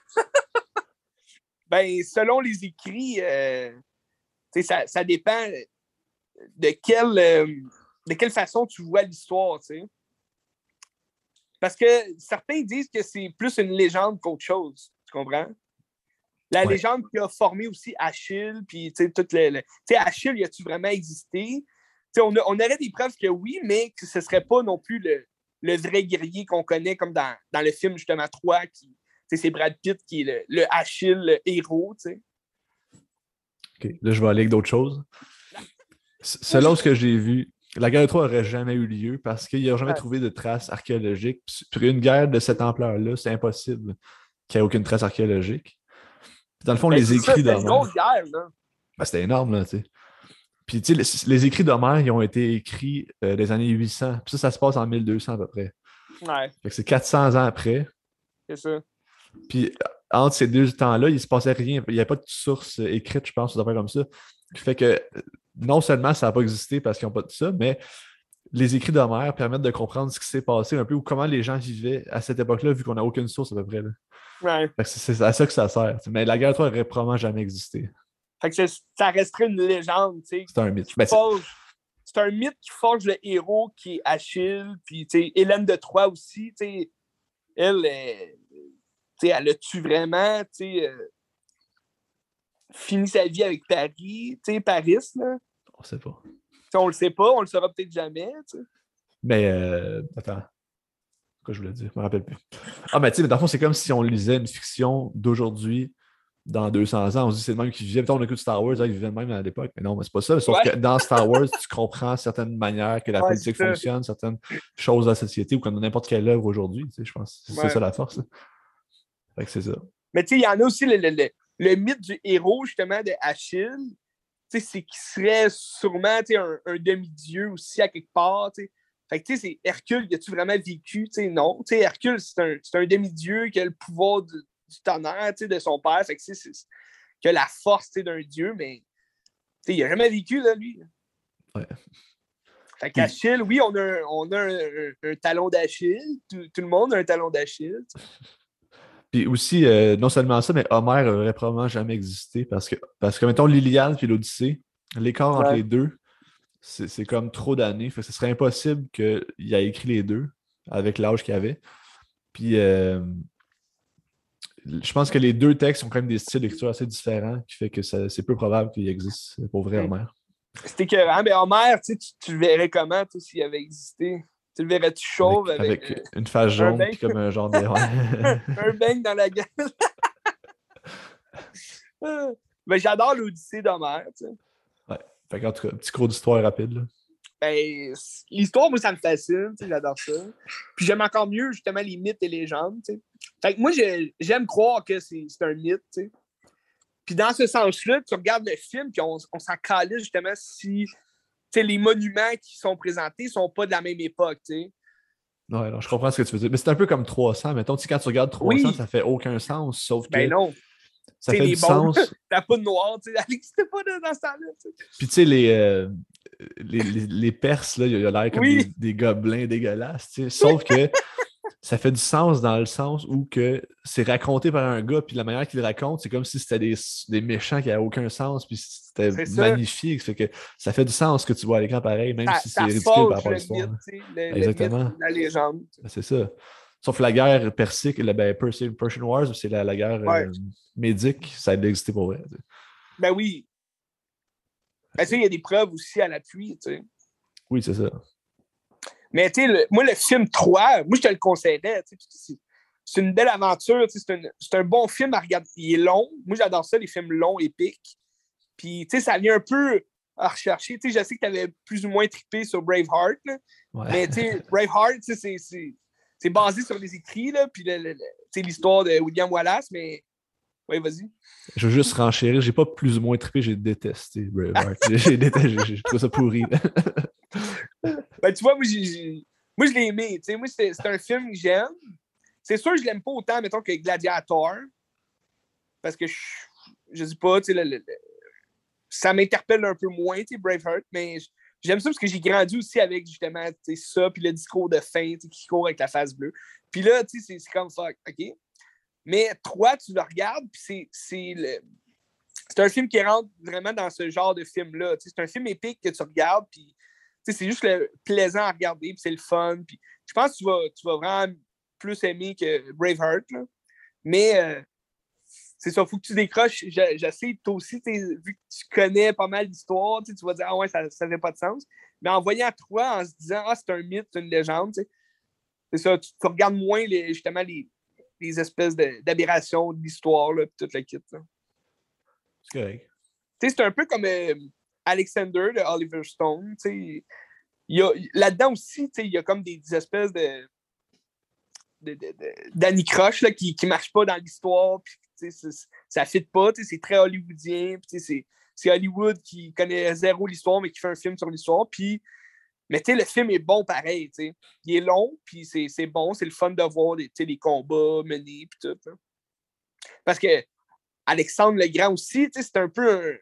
Ben, selon les écrits, euh, ça, ça dépend de quelle, euh, de quelle façon tu vois l'histoire, tu sais? Parce que certains disent que c'est plus une légende qu'autre chose, tu comprends? La Ouais. légende qui a formé aussi Achille, puis tu sais, tout le, le- tu sais, Achille, y a-tu vraiment existé? Tu sais, on, a- on aurait des preuves que oui, mais que ce serait pas non plus le, le vrai guerrier qu'on connaît, comme dans, dans le film justement 3, qui, c'est Brad Pitt qui est le, le Achille, le héros, tu sais. Ok, Là, je vais aller avec d'autres choses. Selon ce que j'ai vu, la guerre de Troie n'aurait jamais eu lieu parce qu'il n'y a jamais Ouais. trouvé de traces archéologiques. Puis Pour une guerre de cette ampleur-là, c'est impossible qu'il n'y ait aucune trace archéologique. Dans le fond, Ben, les écrits c'était une d'Homère. grosse guerre, là. Ben, c'était énorme, là, tu sais. Puis, tu sais, les, les écrits d'Homère, ils ont été écrits euh, des années 800. Puis ça, ça se passe en 1200 à peu près. Ouais, Fait que c'est 400 ans après. c'est ça. Puis euh, entre ces deux temps-là, il se passait rien. Il n'y avait pas de source euh, écrite, je pense, ou d'affaires comme ça. Fait que non seulement ça n'a pas existé parce qu'ils n'ont pas de ça, mais les écrits d'Homère permettent de comprendre ce qui s'est passé un peu ou comment les gens vivaient à cette époque-là, vu qu'on n'a aucune source à peu près. Ouais. C'est à ça que ça sert. Mais la guerre de Troie n'aurait probablement jamais existé. Fait que ça resterait une légende. C'est un mythe. Ben, c'est- un mythe qui forge le héros qui est Achille, puis Hélène de Troie aussi, elle, tu sais, elle a tu vraiment, euh, fini sa vie avec Paris, tu sais, Paris, là. on sait pas. On le sait pas, on le saura peut-être jamais, tu sais. Mais euh, attends. Quoi je voulais dire? Je me rappelle plus. Ah, mais tu sais, mais dans le fond, c'est comme si on lisait une fiction d'aujourd'hui dans 200 ans. On se dit c'est le même qui vivait. Mettons, on écoute Star Wars, hein, ils vivaient le même à l'époque. Mais non, mais c'est pas ça. Sauf Ouais. que dans Star Wars, tu comprends certaines manières que la Ouais, politique fonctionne, certaines choses de la société ou comme n'importe quelle œuvre aujourd'hui. Tu sais, je pense c'est Ouais. ça la force. là. Fait que c'est ça. Mais tu sais, il y en a aussi le, le- le- le mythe du héros, justement, de Achille. C'est qu'il serait sûrement un, un demi-dieu aussi à quelque part. tu sais. Fait que c'est Hercule, y a-tu vraiment vécu? Non. Hercule, c'est un, c'est un demi-dieu qui a le pouvoir du, du tonnerre de son père. Fait que qui a la force d'un dieu, mais il n'a jamais vécu, là, lui. Ouais. Fait qu'Achille, oui, on a, un, on a un, talon d'Achille. Tout, le monde a un talon d'Achille. Puis aussi, euh, non seulement ça, mais Homer aurait probablement jamais existé parce que, parce que mettons, Liliane puis l'Odyssée, l'écart entre les deux, c'est comme trop d'années. Ce serait impossible qu'il ait écrit les deux avec l'âge qu'il avait. Puis euh, je pense que les deux textes ont quand même des styles d'écriture assez différents, qui fait que c'est peu probable qu'il existe pour vrai Homer. C'était écœurant. Mais Homer, tu, tu le verrais comment s'il avait existé? Tu le verrais-tu chauve avec, avec, euh, une face jaune et comme un genre de. (laughs) un bang dans la gueule. Mais (laughs) j'adore l'Odyssée d'Homer. Tu sais. Ouais. Fait en tout cas, un petit cours d'histoire rapide. Là. Ben, l'histoire, moi, ça me fascine. J'adore ça. Puis j'aime encore mieux, justement, les mythes et légendes. sais. Fait que moi, j'aime croire que c'est un mythe. sais. Puis dans ce sens-là, tu regardes le film, puis on, on s'en calisse justement si les monuments qui sont présentés ne sont pas de la même époque. sais. Ouais, alors, je comprends ce que tu veux dire. Mais c'est un peu comme 300. Mettons, quand tu regardes 300, ça fait aucun sens, sauf ben que. Ben non. Ça fait du sens. (laughs) T'as pas de noir, tu sais. (laughs) Elle n'existait pas dans ce temps-là. Puis tu sais, les, euh, les, les, les, Perses, là, il a l'air comme des, des, gobelins dégueulasses. Tu sais. Sauf que (laughs) ça fait du sens dans le sens où que c'est raconté par un gars, puis la manière qu'il raconte, c'est comme si c'était des, des, méchants qui n'avaient aucun sens, puis c'était magnifique. Ça fait que ça fait du sens que tu vois à l'écran pareil, même si c'est ridicule par rapport à l'histoire. Exactement. La légende. Ben, c'est ça. Sauf la guerre persique, la ben, Persian Wars, c'est la, la, guerre euh, médique, ça a existé pour vrai. Ben oui. Ben, il y a des preuves aussi à l'appui. Oui, c'est ça. Mais tu sais, moi, le film 3, moi, je te le conseillais. C'est une belle aventure. C'est un, un, bon film à regarder. Il est long. Moi, j'adore ça, les films longs, épiques. Puis, tu sais, ça vient un peu à rechercher. Tu sais, je sais que tu avais plus ou moins trippé sur Braveheart. Là. Mais, tu sais, Braveheart, c'est basé sur les écrits, là, puis l'histoire de William Wallace, mais oui, vas-y. Je veux juste renchérir. J'ai pas plus ou moins trippé, j'ai détesté Braveheart. j'ai trouvé ça pourri. (laughs) ben, tu vois, moi, moi je l'ai aimé. Moi, c'est un film que j'aime. C'est sûr que je l'aime pas autant, mettons, que Gladiator. Parce que je, je sais pas, tu sais, ça m'interpelle un peu moins, tu Braveheart, mais j'aime ça parce que j'ai grandi aussi avec justement ça, puis le discours de fin qui court avec la face bleue. Puis là, tu sais, c'est comme fuck, OK? Mais toi, tu le regardes, puis c'est le... C'est un film qui rentre vraiment dans ce genre de film-là. C'est un film épique que tu regardes, puis c'est juste le plaisant à regarder, puis c'est le fun. Puis je pense que tu vas, tu vas vraiment plus aimer que Braveheart. Là. Mais euh, c'est ça, il faut que tu décroches. J'essaie, toi aussi, vu que tu connais pas mal d'histoires, tu vas dire Ah ouais, ça n'avait pas de sens. Mais en voyant toi, en se disant Ah, c'est un mythe, c'est une légende, c'est ça, tu, regardes moins justement les, les espèces d'aberrations de l'histoire, puis toute la kit. C'est C'est un peu comme euh, Alexander de Oliver Stone. Là-dedans aussi, il y a comme des, espèces de d'anicroche qui ne marchent pas dans l'histoire, ça ne fit pas, c'est très hollywoodien, c'est Hollywood qui connaît zéro l'histoire, mais qui fait un film sur l'histoire, puis mais le film est bon pareil, il est long, puis c'est bon, c'est le fun de voir les, les combats menés, puis tout. Parce que Alexandre le Grand aussi, c'est un peu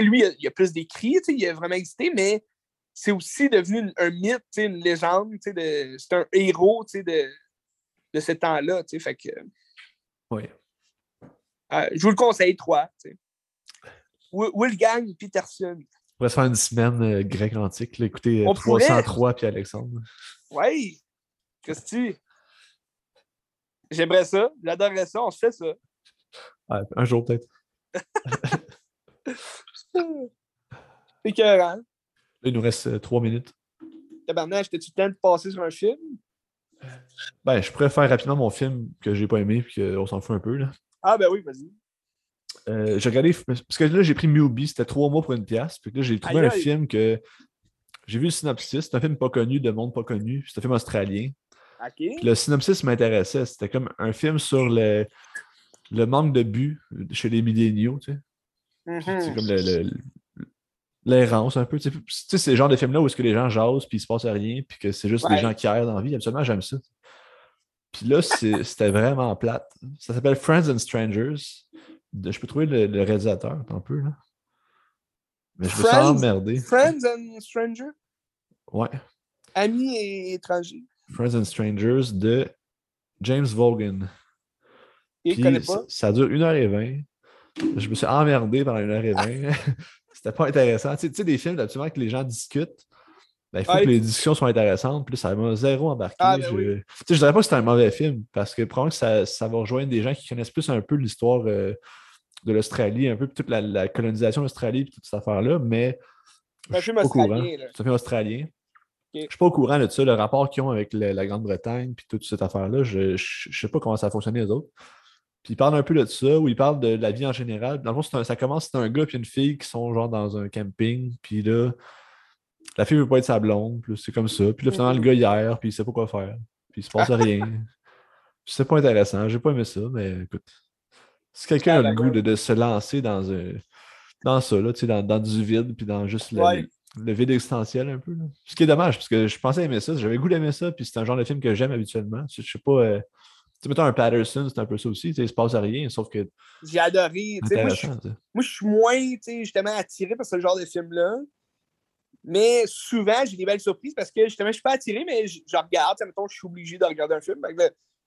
lui, il a, a plus d'écrits, il a vraiment existé, mais c'est aussi devenu un mythe, une légende, c'est un héros de, de ce temps-là. Fait que. Oui. Euh, je vous le conseille, trois. Wolfgang Peterson. On pourrait se faire une semaine euh, grec antique, là, écoutez, 303 puis Alexandre. Oui. Qu'est-ce que tu. J'aimerais ça, j'adorerais ça, on se fait ça. un jour peut-être. (laughs) C'est écœurant. Il nous reste euh, trois minutes. Tabarnak, t'as-tu le temps de passer sur un film? Ben, je pourrais faire rapidement mon film que j'ai pas aimé et qu'on s'en fout un peu. Là. Ah, ben oui, vas-y. Euh, j'ai regardé, parce que là, j'ai pris Mubi, c'était trois mois pour une pièce. Puis là, j'ai trouvé un film que j'ai vu le synopsis. C'est un film pas connu, de monde pas connu. C'est un film australien. Puis le synopsis m'intéressait. C'était comme un film sur le, le manque de but chez les milléniaux. Tu sais. C'est mhm. comme l'errance un peu. Tu sais, c'est le genre de film-là où est-ce que les gens jasent puis il se passe rien puis que c'est juste des gens qui errent dans la vie. Absolument, j'aime ça. Puis là, c'était vraiment plate. Ça s'appelle Friends and Strangers. Je peux trouver le, réalisateur un peu, là. Mais je me sens emmerdé. Friends and Strangers? Ouais. Amis et étrangers. Friends and Strangers de James Vaughan. Ça, pas? ça dure 1h20. Je me suis emmerdé pendant 1h20. (laughs) C'était pas intéressant. Tu sais, des films, absolument que les gens discutent. Ben, il faut que les discussions soient intéressantes. Puis ça m'a zéro embarqué. Ah, ben je... oui. je dirais pas que c'est un mauvais film parce que probablement que ça, ça va rejoindre des gens qui connaissent plus un peu l'histoire euh, de l'Australie, un peu toute la, la colonisation de l'Australie et toute cette affaire-là, mais je suis pas au courant. C'est un australien. Je suis pas au courant de ça, le rapport qu'ils ont avec le- la Grande-Bretagne puis toute cette affaire-là. Je, je, je sais pas comment ça a fonctionné les autres. Puis ils parlent un peu de ça, ou ils parlent de la vie en général. Dans le fond, un- ça commence, c'est un gars et une fille qui sont genre dans un camping, puis là, la fille veut pas être sa blonde, puis c'est comme ça. Puis là, finalement, le gars hier, puis il sait pas quoi faire. Puis il se passe (laughs) rien. C'est pas intéressant, j'ai pas aimé ça, mais écoute. Si quelqu'un a le goût de, de se lancer dans un dans ça, là, dans, dans du vide, puis dans juste le, Ouais. le vide existentiel un peu. là. Ce qui est dommage, parce que je pensais aimer ça, j'avais goût d'aimer ça, puis c'est un genre de film que j'aime habituellement. Je, je sais pas. euh, tu mettons un Patterson, c'est un peu ça aussi. tu sais, Il se passe rien, sauf que J'ai adoré. Moi, je suis moins, justement, attiré par ce genre de film-là. Mais souvent, j'ai des belles surprises parce que, justement, je suis pas attiré, mais je, je regarde. Mettons, je suis obligé de regarder un film. Que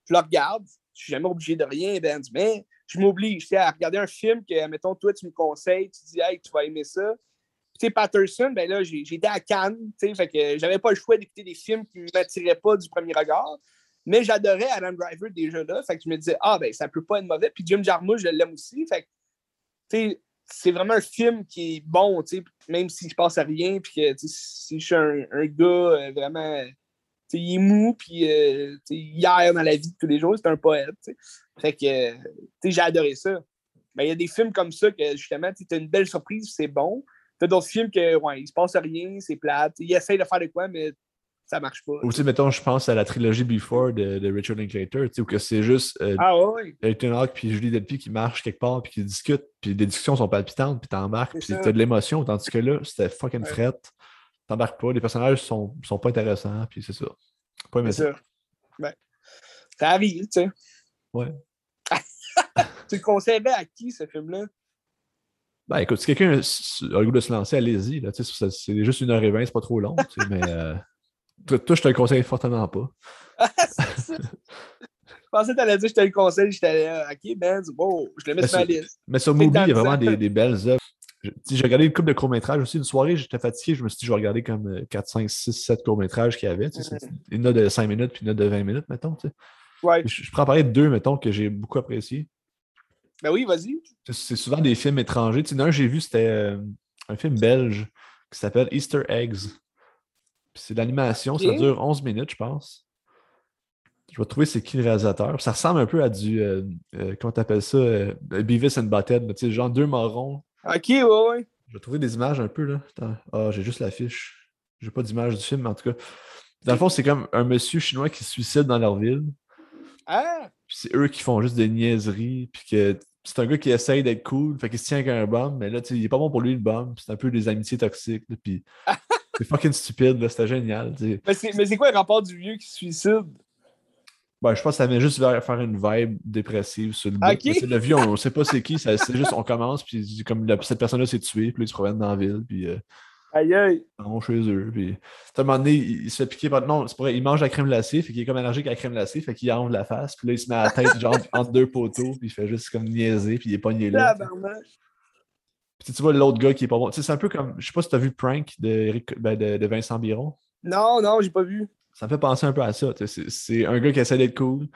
je le regarde. Je suis jamais obligé de rien, Ben. Mais je m'oblige, à regarder un film que, mettons, toi, tu me conseilles. Tu dis, hey, tu vas aimer ça. Tu sais, Patterson, ben là, j'étais à Cannes. Tu sais, fait que j'avais pas le choix d'écouter des films qui ne m'attiraient pas du premier regard. Mais j'adorais Adam Driver déjà là. Fait que je me disais, ah, ben, ça peut pas être mauvais. Puis Jim Jarmusch, je l'aime aussi. Fait que, c'est vraiment un film qui est bon, même s'il se passe à rien, puis que, si je suis un, un gars euh, vraiment, tu sais, il est mou, puis, euh, hier dans la vie de tous les jours, c'est un poète. Fait que, euh, j'ai adoré ça. Mais il y a des films comme ça que, justement, tu as une belle surprise, c'est bon. T'as d'autres films que, ouais, il se passe rien, c'est plate. Il essaye de faire de quoi, mais ça marche pas. Ou tu sais, mettons, je pense à la trilogie Before de, de Richard Linklater, tu sais, où que c'est juste euh, Ah ouais, Ethan Hawke puis Julie Delpy qui marchent quelque part puis qui discutent, puis les discussions sont palpitantes, puis t'embarques, puis t'as de l'émotion, tandis que là, c'était fucking Ouais. fret. T'embarques pas, les personnages sont, sont pas intéressants, puis c'est ça. Pas aimé ça. Ben, ça arrive, tu sais. Ouais. (laughs) tu le conseillerais à qui, ce film-là? Ben écoute, si quelqu'un a le goût de se lancer, allez-y. C'est juste une heure et vingt, c'est pas trop long, mais euh, toi, je te le conseille fortement pas. (laughs) Je pensais que tu allais dire je te le conseille, j'étais là, ok, Ben, bon, je le mets Mais sur ma liste. Mais sur Mubi, il y a vraiment des belles œuvres. J'ai regardé une couple de courts-métrages aussi. Une soirée, j'étais fatigué. Je me suis dit, je vais regarder comme euh, 4, 5, 6, 7 courts-métrages qu'il y avait. tu sais, c'est Une note de 5 minutes puis une note de 20 minutes, mettons. tu sais. Ouais. Je, je prends parler de deux, mettons, que j'ai beaucoup apprécié. Ben oui, vas-y. C'est- souvent des films étrangers. Tu sais, un, j'ai vu, c'était euh, un film belge qui s'appelle Easter Eggs. C'est l'animation, ça dure 11 minutes, je pense. Je vais trouver c'est qui le réalisateur. Ça ressemble un peu à du. euh, euh, comment t'appelles ça euh, Beavis and Butthead. Tu sais, genre deux marrons. Ok, ouais, ouais. Je vais trouver des images un peu. là. Attends. Ah, j'ai juste l'affiche. J'ai pas d'image du film, mais en tout cas. Dans le fond, c'est comme un monsieur chinois qui se suicide dans leur ville. Ah, Puis c'est eux qui font juste des niaiseries. Puis que c'est un gars qui essaye d'être cool. Fait qu'il se tient avec un bum. Mais là, tu sais, il est pas bon pour lui, le bum. Puis c'est un peu des amitiés toxiques. là, Puis (laughs) c'est fucking stupide. là, C'était génial. c'est mais c'est quoi le rapport du vieux qui se suicide? Ben, je pense que ça vient juste vers faire une vibe dépressive sur le bout. Ok. Mais c'est Le vieux, on sait pas c'est qui. C'est juste, on commence. Puis comme la- cette personne-là s'est tuée. Puis là, ils se promènent dans la ville. Puis. euh, Aïe, aïe. Ils vont chez eux. Puis, à un moment donné, il, se fait piquer par. Non, c'est vrai, il mange la crème glacée, fait qu'il est comme allergique à la crème glacée, fait qu'il enlève la face, puis là, il se met à la tête, genre, (laughs) entre deux poteaux, puis il fait juste comme niaiser, puis il est pogné là. Puis tu vois l'autre gars qui est pas bon. Tu c'est un peu comme. Je sais pas si t'as vu Prank de, ben, de, de Vincent Biron? Non, non, j'ai pas vu. Ça me fait penser un peu à ça. C'est un gars qui essaie d'être cool.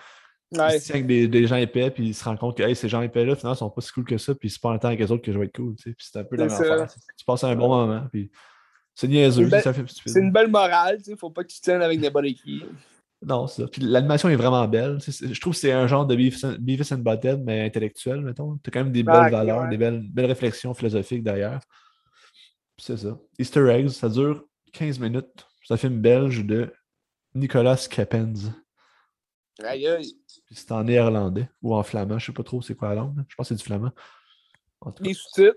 Ouais. Il se tient avec des, des gens épais, puis il se rend compte que hey, ces gens épais-là, finalement, sont pas si cool que ça, puis c'est pas en temps avec les autres que je vais être cool. Puis c'est un peu la même affaire. Tu passes un bon moment, puis c'est niaiseux. C'est une belle morale, tu sais. Faut pas que tu te tiennes avec n'importe qui. Non, c'est ça. Puis l'animation est vraiment belle. Je trouve que c'est un genre de Beavis and, Butthead, mais intellectuel, mettons. Tu as quand même des belles Ah, ok, valeurs, ouais. des belles, belles réflexions philosophiques. Puis c'est ça. Easter Eggs, ça dure 15 minutes. C'est un film belge de Nicolas Capens. Aïe, aïe. C'est en néerlandais ou en flamand. Je sais pas trop c'est quoi la langue. Je pense que c'est du flamand. Les sous-titres.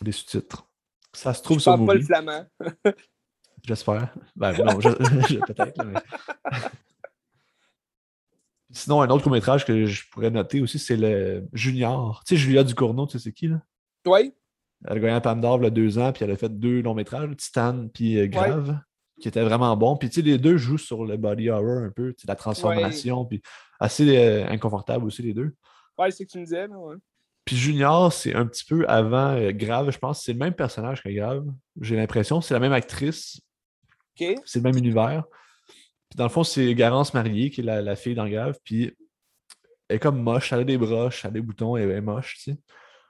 des sous-titres. Ça se trouve Je sur parle pas le flamand. (laughs) j'espère. Ben non, je- (laughs) je- peut-être. mais- (laughs) Sinon, un autre court-métrage que je pourrais noter aussi, c'est le Junior. Tu sais, Julia Ducournau, tu sais c'est qui, là? Oui. Elle a gagné un Palme d'Or il y a deux ans, puis elle a fait deux longs métrages, Titan puis euh, Grave. Qui était vraiment bon. Puis, tu sais, les deux jouent sur le body horror un peu, la transformation, puis assez euh, inconfortable aussi, les deux. Ouais, c'est ce que tu me disais, ouais. Puis Junior, c'est un petit peu avant euh, Grave, je pense. C'est le même personnage que Grave. J'ai l'impression. C'est la même actrice. OK. C'est le même univers. Puis dans le fond, c'est Garance Mariée qui est la, la fille dans Grave. Puis elle est comme moche. Elle a des broches, elle a des boutons, elle est moche, tu sais.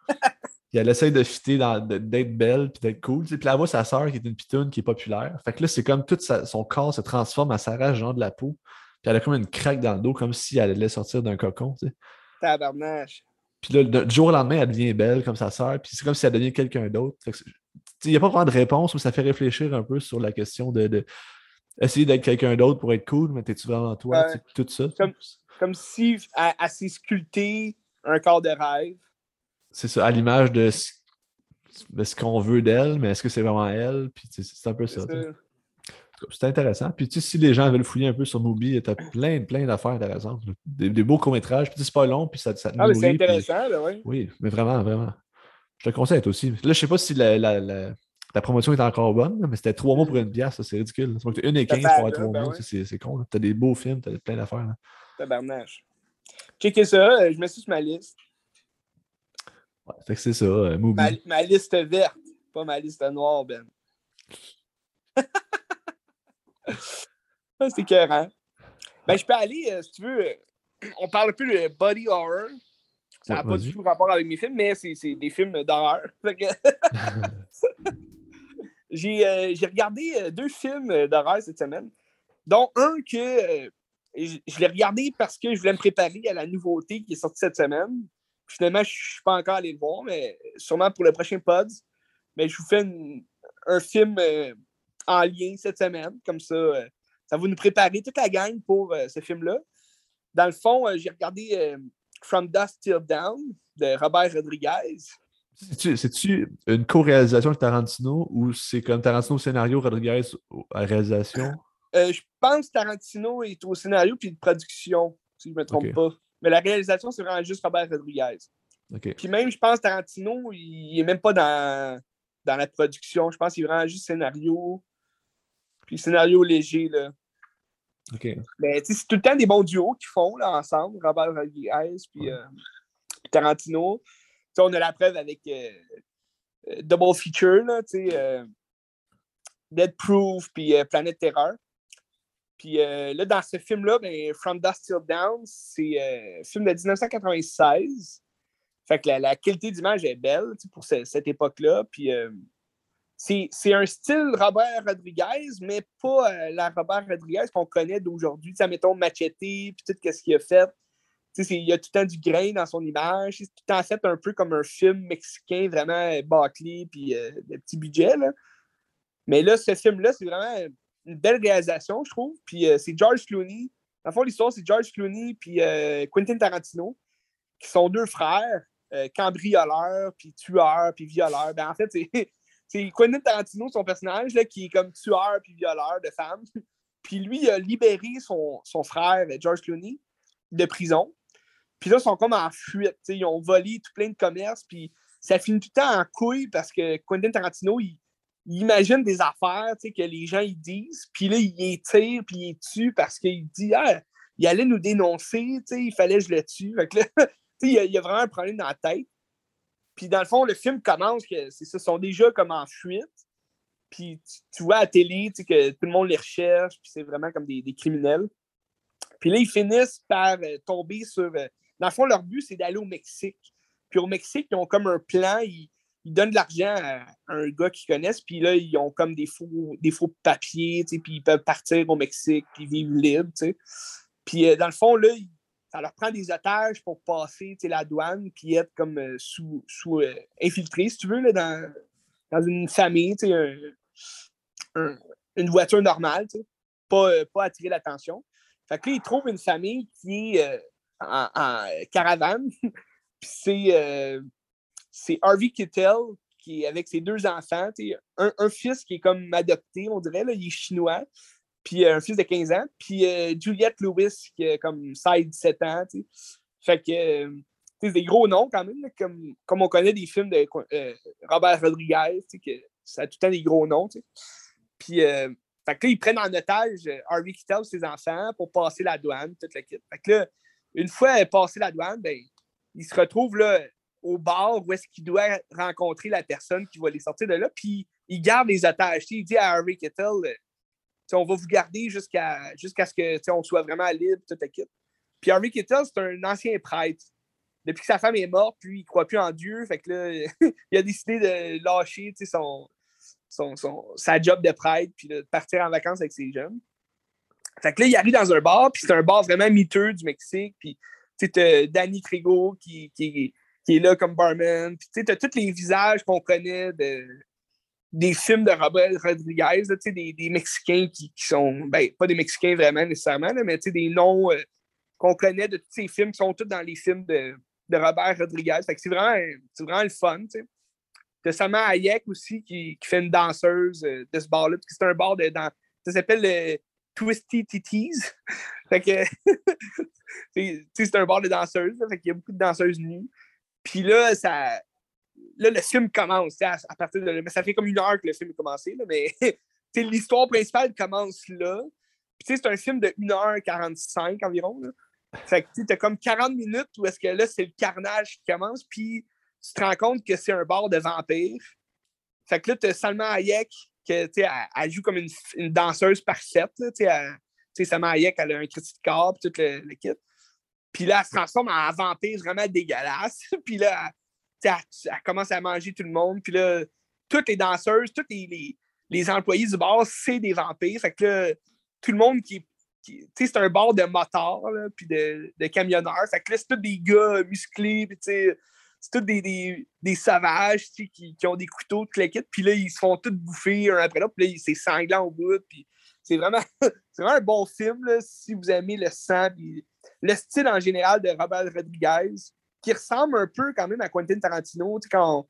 (laughs) puis elle essaye de fitter, d'être belle, puis d'être cool. Puis là, elle voit sa sœur qui est une pitoune qui est populaire. Fait que là, c'est comme tout sa- son corps se transforme, elle s'arrache genre de la peau. Puis elle a comme une craque dans le dos, comme si elle allait sortir d'un cocon, tu sais. Tabarnache. Puis là, du jour au lendemain, elle devient belle comme sa sœur. Puis c'est comme si elle devenait quelqu'un d'autre. Il n'y a pas vraiment de réponse, mais ça fait réfléchir un peu sur la question de, de essayer d'être quelqu'un d'autre pour être cool, mais t'es-tu vraiment toi? Ouais. sais, Tout ça. Comme- Comme si elle, elle s'est sculpté un corps de rêve. C'est ça, à l'image de ce, de ce qu'on veut d'elle, mais est-ce que c'est vraiment elle? Puis tu c'est un peu ça. C'est tu intéressant. Puis tu sais, si les gens veulent fouiller un peu sur Mubi, t'as plein, plein d'affaires intéressantes. Des, des beaux courts-métrages, puis c'est pas long, puis ça, ça te Ah, mais c'est puis- intéressant, là, oui. Oui, mais vraiment, vraiment. Je te conseille toi aussi. Là, je sais pas si la, la- la- la promotion est encore bonne, mais c'était trois mois pour une pièce, ça, c'est ridicule. C'est une et Ça 15 fait pour avoir là, trois ben mois, ouais. ça, c'est con. là. T'as des beaux films, t'as plein d'affaires. là. Tabarnache. Checkez ça, euh, je mets ça sur ma liste. Ouais, fait que c'est ça, euh. Ma, ma liste verte, pas ma liste noire, Ben. (laughs) C'est écœurant. Ben, je peux aller, euh, si tu veux. euh, on parle un peu de body horror. Ça n'a Ouais, pas du tout rapport avec mes films, mais c'est c'est des films d'horreur. (laughs) Que- (laughs) J'ai euh, j'ai regardé deux films d'horreur cette semaine, dont un que je, je l'ai regardé parce que je voulais me préparer à la nouveauté qui est sortie cette semaine. Finalement, je ne suis pas encore allé le voir, mais sûrement pour le prochain pod. Mais je vous fais une- un film euh, en lien cette semaine, comme ça. euh, ça va nous préparer toute la gang pour euh, ce film-là. Dans le fond, j'ai regardé From Dust Till Down de Robert Rodriguez. C'est-tu- une co-réalisation avec Tarantino ou c'est comme Tarantino au scénario, Rodriguez à la réalisation? Je pense que Tarantino est au scénario puis de production, si je ne me trompe pas. Mais la réalisation, c'est vraiment juste Robert Rodriguez. Puis même, je pense Tarantino, il n'est même pas dans, dans la production. Je pense qu'il est vraiment juste scénario. Puis scénario léger, là. Mais c'est tout le temps des bons duos qu'ils font là, ensemble, Robert Rodriguez puis Ouais. euh, puis Tarantino. On a la preuve avec euh, euh, Double Feature, là, tu sais, euh, Dead Proof puis Planète Terreur. Puis euh, là, dans ce film-là, ben, From Dust Till Down, c'est euh, un film de 1996. Fait que la, qualité d'image est belle pour ce- cette époque-là. Puis euh, c'est un style Robert Rodriguez, mais pas euh, la Robert Rodriguez qu'on connaît d'aujourd'hui. Sais, mettons Machete, puis tout ce qu'il a fait. Il y a tout le temps du grain dans son image. C'est tout le temps fait un peu comme un film mexicain, vraiment euh, bâclé, puis euh, de petit budget. Là. Mais là, ce film-là, c'est vraiment une belle réalisation, je trouve. Puis euh, c'est George Clooney. Dans le fond, l'histoire, c'est George Clooney puis euh, Quentin Tarantino, qui sont deux frères, euh, cambrioleurs, puis tueurs, puis violeurs. Ben, en fait, c'est, (laughs) Quentin Tarantino, son personnage, là, qui est comme tueur puis violeur de femmes. (laughs) Puis lui, il a libéré son, son frère, George Clooney, de prison. Puis là, ils sont comme en fuite. Ils ont volé tout plein de commerces. Puis ça finit tout le temps en couille parce que Quentin Tarantino, il, il imagine des affaires que les gens ils disent. Puis là, il les tire, puis il les tue parce qu'il dit Ah, il allait nous dénoncer, il fallait que je le tue. Là, (laughs) il y, a, vraiment un problème dans la tête. Puis dans le fond, le film commence que c'est ça, sont déjà comme en fuite. Puis tu, vois à la télé que tout le monde les recherche, puis c'est vraiment comme des, des criminels. Puis là, ils finissent par euh, tomber sur. euh, dans le fond, leur but, c'est d'aller au Mexique. Puis au Mexique, ils ont comme un plan, ils, ils donnent de l'argent à, un gars qu'ils connaissent, puis là, ils ont comme des faux, des faux papiers, puis ils peuvent partir au Mexique, puis vivre libre. Puis euh, dans le fond, là, ça leur prend des otages pour passer la douane, puis être comme euh, sous, sous euh, infiltrés, si tu veux, là, dans, dans une famille, une voiture normale, pas, pas attirer l'attention. Fait que là, ils trouvent une famille qui est en, en caravane. (laughs) Puis c'est c'est Harvey Kittel qui est avec ses deux enfants. Un, un fils qui est comme adopté, on dirait, là, il est chinois. Puis euh, un fils de 15 ans. Puis euh, Juliette Lewis qui a comme 16-17 ans. tu sais. Fait que c'est des gros noms quand même, comme, comme on connaît des films de euh, Robert Rodriguez, que ça a tout le temps des gros noms. Puis Fait que là, ils prennent en otage Harvey Keitel, ses enfants, pour passer la douane, toute la kit. Fait que là, une fois passé la douane, ben, il se retrouve là, au bar où est-ce qu'il doit rencontrer la personne qui va les sortir de là, puis il garde les otages. il dit à Harvey Kettle, euh, on va vous garder jusqu'à ce qu'on soit vraiment libre, toute la kit. Puis Harvey Kettle, c'est un ancien prêtre. Depuis que sa femme est morte, puis il ne croit plus en Dieu, fait que là, (laughs) il a décidé de lâcher son, son, sa job de prêtre, puis de partir en vacances avec ses jeunes. Fait que là, il arrive dans un bar, puis c'est un bar vraiment miteux du Mexique, puis tu sais, Danny Trigo qui, qui, qui, est là comme barman, puis tu sais, tous les visages qu'on connaît de, des films de Robert Rodriguez, des, des, Mexicains qui, qui, sont, ben, pas des Mexicains vraiment nécessairement, là, mais des noms euh, qu'on connaît de tous ces films qui sont tous dans les films de, de Robert Rodriguez. Fait que c'est vraiment, vraiment le fun, tu. T'as Sama Hayek aussi qui, qui, fait une danseuse euh, de ce bar-là, parce c'est un bar de. Dans, ça s'appelle le Twisty Titties. (laughs) fait que. (laughs) c'est un bar de danseuses, là, fait qu'il y a beaucoup de danseuses nues. Puis là, ça. Là, le film commence. À, partir de. Mais ça fait comme une heure que le film a commencé, là, mais (laughs) l'histoire principale commence là. Puis c'est un film de 1h45 environ. Là. Fait que tu as comme 40 minutes où est-ce que là, c'est le carnage qui commence. Puis tu te rends compte que c'est un bar de vampires. Fait que là, tu as Salma Hayek, qui elle, joue comme une, danseuse parfaite. Là, Salma Hayek, elle a un critique de corps, puis tout le, kit. Puis là, elle se transforme en vampire vraiment dégueulasse. (laughs) puis là, elle, elle, commence à manger tout le monde. Puis là, toutes les danseuses, tous les, les, employés du bar, c'est des vampires. Fait que là, tout le monde qui tu sais, c'est un bar de motards, puis de, de, camionneurs. Fait que là, c'est tous des gars musclés, puis tu sais, c'est tous des, des, des sauvages qui, qui, ont des couteaux de claquettes, puis là, ils se font tous bouffer un après l'autre, puis là, c'est sanglant au bout, puis c'est vraiment, (laughs) vraiment un bon film là, si vous aimez le sang, puis le style en général de Robert Rodriguez, qui ressemble un peu quand même à Quentin Tarantino, quand on,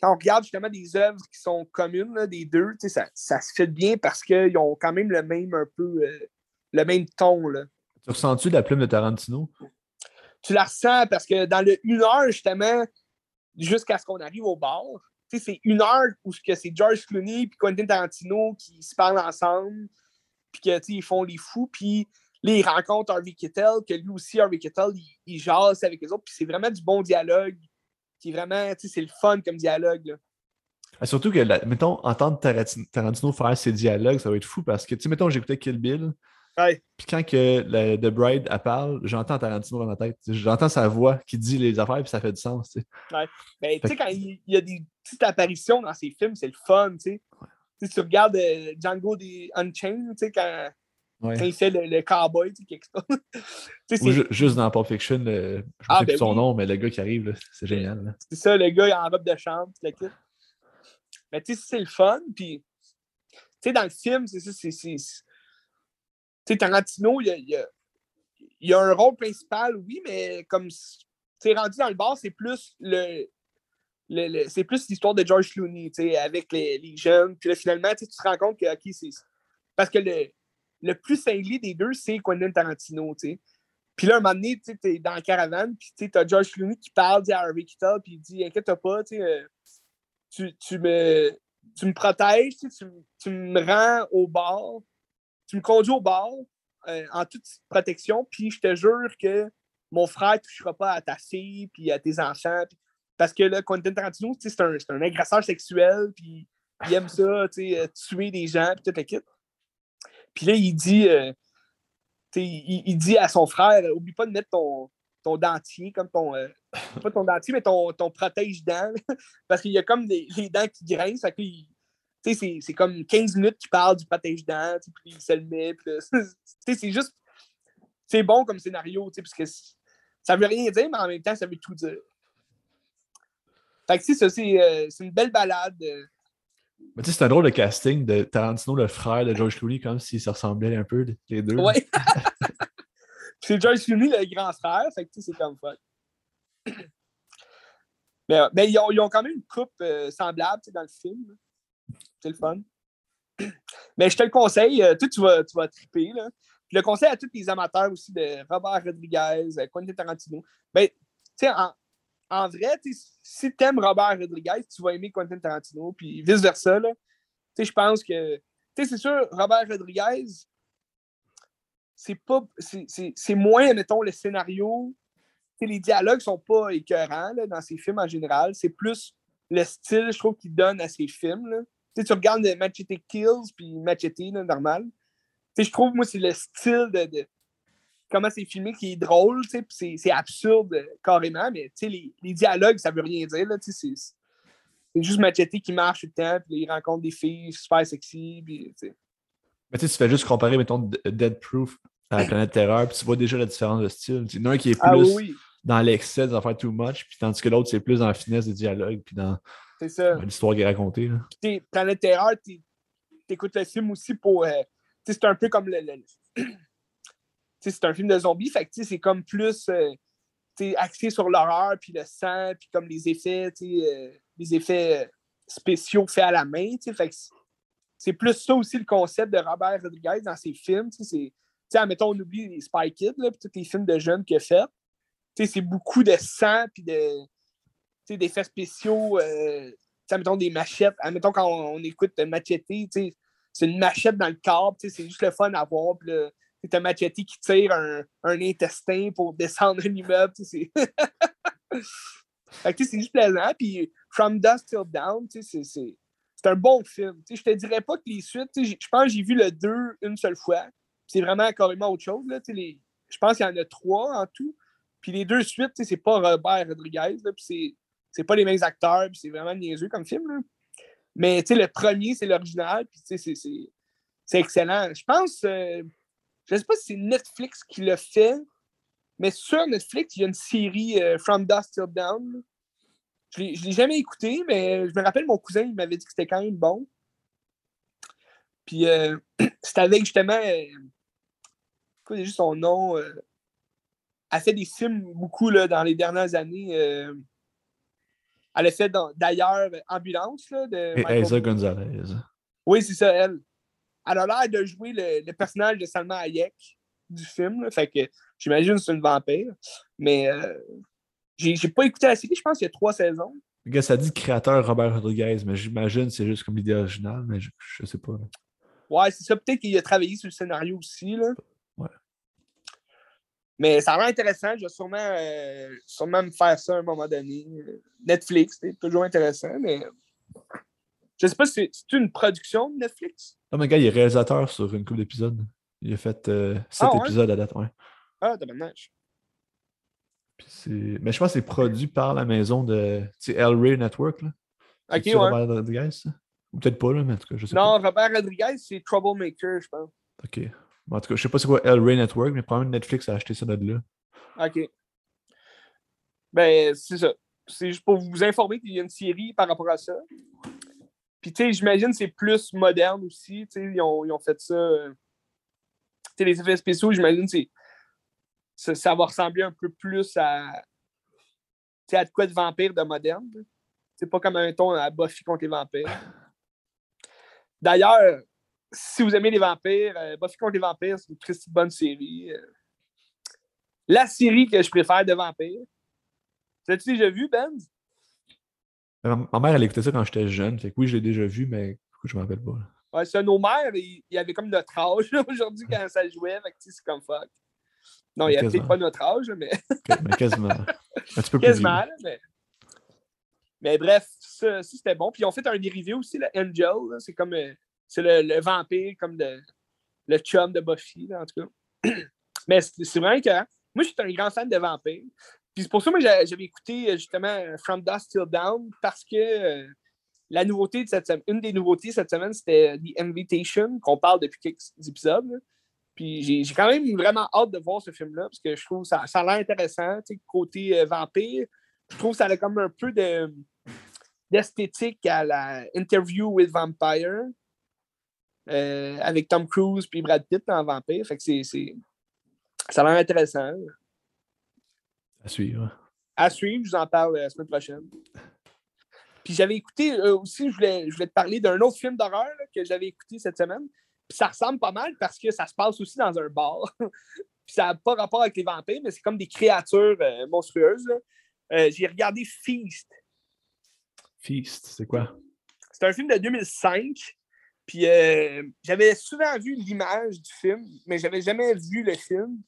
quand on regarde justement des œuvres qui sont communes là, des deux, ça, ça se fait bien parce qu'ils ont quand même le même un peu euh, le même ton. Là. Tu ressens-tu la plume de Tarantino? tu la ressens parce que dans le une heure, justement, jusqu'à ce qu'on arrive au bar, c'est une heure où c'est George Clooney et Quentin Tarantino qui se parlent ensemble, puis qu'ils font les fous, puis là, ils rencontrent Harvey Keitel, que lui aussi, Harvey Keitel, il, il jase avec les autres, puis c'est vraiment du bon dialogue, qui est vraiment, c'est le fun comme dialogue. Là. Ah, surtout que, mettons, entendre Tarantino faire ses dialogues, ça va être fou parce que, tu sais, mettons, j'écoutais Kill Bill, puis quand que The Bride elle parle, j'entends Tarantino dans ma tête. J'entends sa voix qui dit les affaires, puis ça fait du sens. Tu sais. Ouais. Ben, tu sais, quand il, y a des petites apparitions dans ses films, c'est le fun. Tu, sais. tu, tu regardes euh, Django the Unchained, tu sais, quand, fait le, le cowboy tu sais, Ou (laughs) juste dans Pulp Fiction, le, je ne ah, sais plus ben son nom, mais le gars qui arrive, c'est génial. C'est ça, le gars il en robe de chambre, tu le Mais tu sais, c'est le fun. Puis, tu sais, dans le film, c'est ça, c'est sais, Tarantino, il y a, il, a, un rôle principal, oui, mais comme c'est rendu dans le bar, c'est plus le, le, c'est plus l'histoire de George Clooney, avec les, les, jeunes. Puis là, finalement, tu te rends compte que, OK, c'est. Parce que le, le plus cinglé des deux, c'est Quentin Tarantino, tu sais. Puis là, un moment donné, tu es dans la caravane, puis tu as George Clooney qui parle à Harvey Keitel, puis il dit Inquiète pas, euh, tu, tu, me, tu me protèges, tu, tu me rends au bar, tu me conduis au bar euh, en toute protection, puis je te jure que mon frère ne touchera pas à ta fille puis à tes enfants. parce que là, Quentin Tarantino, c'est un, un, agresseur sexuel, puis il aime ça, euh, tuer des gens, puis tout le kit. Puis là, il dit, euh, il, dit à son frère, oublie pas de mettre ton, ton dentier, comme ton. pas ton dentier, mais ton, ton protège-dents. (laughs) parce qu'il y a comme les dents qui grincent. C'est comme 15 minutes qu'il parle du pâté dents, puis il se le met. (laughs) c'est juste. C'est bon comme scénario, parce que ça veut rien dire, mais en même temps, ça veut tout dire. Fait que, ça, euh, c'est une belle balade. Mais tu sais, c'est un drôle de casting de Tarantino, le frère de George Clooney, comme s'ils se ressemblaient un peu, les deux. Ouais. (laughs) c'est George Clooney, le grand frère, fait que, tu sais, c'est comme fun. (clears throat) Mais, mais ils, ont, ils, ont, quand même une coupe euh, semblable dans le film. C'est le fun. (clears throat) Mais je te le conseille. Euh, toi, tu vas, tu vas triper. Là. Je le conseille à tous les amateurs aussi de Robert Rodriguez, euh, Quentin Tarantino. Ben, tu sais, en, en, vrai, si tu aimes Robert Rodriguez, tu vas aimer Quentin Tarantino, puis vice-versa. Je pense que c'est sûr, Robert Rodriguez, c'est moins, mettons, le scénario. les dialogues sont pas écœurants là, dans ses films en général. C'est plus le style, je trouve, qu'il donne à ses films. Là. Tu regardes Machete Kills puis Machete, normal. je trouve, moi, c'est le style de, comment c'est filmé qui est drôle, c'est absurde euh, carrément, mais les, les dialogues, ça veut rien dire. C'est juste Machete qui marche tout le temps, puis il rencontre des filles super sexy. Puis, mais tu fais juste comparer, mettons, Dead Proof à la planète Terreur, puis tu vois déjà la différence de style. Il y en a un qui est ah plus dans l'excès, dans faire too much, puis tandis que l'autre, c'est plus dans la finesse des dialogues, puis dans l'histoire qui est racontée. Là. Planète Terreur, tu écoutes le film aussi pour. Euh, c'est un peu comme le. C'est un film de zombies, fait c'est comme plus euh, axé sur l'horreur, puis le sang, puis comme les effets, euh, les effets spéciaux faits à la main. C'est plus ça aussi le concept de Robert Rodriguez dans ses films. C'est sais, mettons, on oublie les Spy Kids, là, tous les films de jeunes qu'il a fait. c'est beaucoup de sang, puis de, d'effets spéciaux, euh, mettons, des machettes. Admettons, quand on, écoute Machete, c'est une machette dans le corps, c'est juste le fun à voir. Puis c'est un machete qui tire un, intestin pour descendre un immeuble. (laughs) c'est juste plaisant. Puis From Dust Till Down, c'est un bon film. je te dirais pas que les suites, je pense que j'ai vu le 2 une seule fois c'est vraiment carrément autre chose. Là, les, je pense qu'il y en a trois en tout. Puis les deux suites, c'est pas Robert Rodriguez, puis c'est pas les mêmes acteurs, puis c'est vraiment niaiseux comme film. Là. Mais le premier, c'est l'original, puis c'est excellent. Je pense, euh, je sais pas si c'est Netflix qui l'a fait, mais sur Netflix, il y a une série euh, From Dust Till Down. Je ne l'ai jamais écouté, mais je me rappelle, mon cousin, il m'avait dit que c'était quand même bon. Puis euh, (clears throat) c'était avec justement quoi déjà son nom? Euh, elle fait des films beaucoup là, dans les dernières années. Euh, elle a fait d'ailleurs Ambulance là, de. Gonzalez. Oui, c'est ça, elle. Elle a l'air de jouer le, personnage de Salma Hayek du film. fait que j'imagine que c'est une vampire. Mais euh, j'ai pas écouté la série, je pense qu'il y a trois saisons. Le gars, ça dit créateur Robert Rodriguez, mais j'imagine que c'est juste comme l'idée originale, mais je, je sais pas. Ouais, c'est ça. Peut-être qu'il a travaillé sur le scénario aussi. Là. Mais ça a l'air intéressant. Je vais sûrement, euh, sûrement me faire ça à un moment donné. Netflix, c'est toujours intéressant, mais je sais pas si c'est une production de Netflix? Non, mais gars, il est réalisateur sur une couple d'épisodes. Il a fait euh, sept ah, épisodes à date, ouais. Ah, dommage. Mais je pense que c'est produit par la maison de El Ray Network. Là. Ok, ouais. Robert Rodriguez, Ou peut-être pas, là, mais en tout cas, je sais non, Robert Rodriguez, c'est Troublemaker, je pense. Ok. En tout cas, je sais pas c'est quoi El Ray Network, mais probablement Netflix a acheté ça de là. OK. Ben, c'est ça. C'est juste pour vous informer qu'il y a une série par rapport à ça. Puis, tu sais, j'imagine c'est plus moderne aussi. Tu sais, ils ont, fait ça. Euh, tu sais, les effets spéciaux, j'imagine que ça, va ressembler un peu plus à. Tu sais, à de quoi de vampire de moderne. C'est pas comme un ton à Buffy contre les vampires. D'ailleurs, si vous aimez les vampires, euh, Buffy contre les vampires, c'est une très bonne série. Euh. La série que je préfère de vampires. L'as-tu déjà vu, Ben? Ma mère, elle écoutait ça quand j'étais jeune. Fait que oui, je l'ai déjà vu, mais je m'en rappelle pas. Ouais, c'est nos mères, il y avait comme notre âge aujourd'hui quand ça jouait. Fait que c'est comme fuck. Non, il n'y a peut-être pas notre âge, mais. mais quasiment. (laughs) Un petit peu quasiment, mais. Mais bref, ça, c'était bon. Puis ils ont fait un dérivé aussi, le Angel. C'est comme. Euh, c'est le, vampire comme le chum de Buffy, en tout cas. (clears throat) Mais c'est vrai que moi, je suis un grand fan de vampires. Puis c'est pour ça que j'avais écouté euh, justement From Dust Till Down parce que euh, la nouveauté de cette semaine, une des nouveautés cette semaine, c'était The Invitation, qu'on parle depuis quelques épisodes. Puis j'ai quand même vraiment hâte de voir ce film-là parce que je trouve ça, ça a l'air intéressant, côté euh, vampire. Je trouve que ça a comme un peu d'esthétique à la Interview with Vampire. Avec Tom Cruise puis Brad Pitt en vampire. Fait que c'est, Ça a l'air intéressant. À suivre. À suivre, je vous en parle la semaine prochaine. Puis j'avais écouté euh, aussi, je voulais, je voulais te parler d'un autre film d'horreur que j'avais écouté cette semaine. Puis ça ressemble pas mal parce que ça se passe aussi dans un bar. (laughs) puis ça n'a pas rapport avec les vampires, mais c'est comme des créatures euh, monstrueuses. j'ai regardé Feast. Feast, c'est quoi? C'est un film de 2005 Puis euh, j'avais souvent vu l'image du film, mais j'avais jamais vu le film.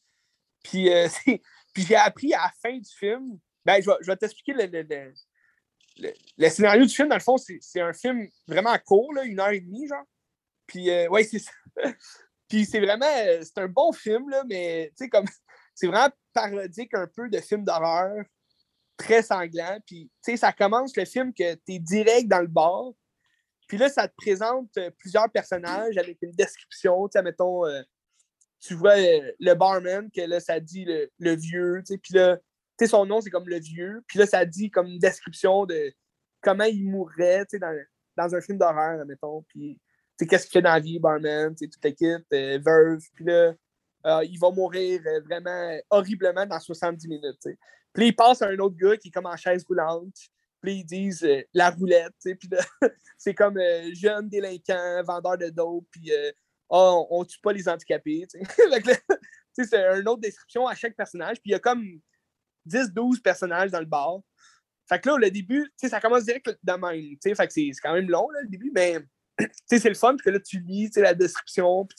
Puis, euh, (laughs) puis j'ai appris à la fin du film. Ben, je vais, t'expliquer le, le, scénario du film. Dans le fond, c'est un film vraiment court, là, une heure et demie, genre. Puis, euh, ouais, c'est ça. (laughs) puis c'est vraiment. C'est un bon film, là, mais tu sais, comme. (laughs) C'est vraiment parodique un peu de film d'horreur, très sanglant. Puis, tu sais, ça commence le film que tu es direct dans le bar puis là, ça te présente euh, plusieurs personnages avec une description. Tu sais, mettons, euh, tu vois euh, le barman, que là, ça dit le, vieux. Tu sais, puis là, tu sais, son nom, c'est comme le vieux. Puis là, ça dit comme une description de comment il mourrait, tu sais, dans, dans un film d'horreur, mettons. Puis, tu sais, qu'est-ce qu'il fait dans la vie, barman, tu sais, toute l'équipe, veuve. Puis là, il va mourir vraiment horriblement dans 70 minutes, tu sais. Puis il passe à un autre gars qui est comme en chaise roulante. Puis ils disent euh, la roulette, puis (laughs) c'est comme euh, jeune délinquant, vendeur de dope, puis euh, oh, on, tue pas les handicapés. (laughs) c'est une autre description à chaque personnage. Puis il y a comme 10-12 personnages dans le bar. Fait que là, le début, ça commence direct de même. Fait que c'est quand même long, là, le début, mais (clears throat) c'est le fun, parce que là, tu lis la description, puis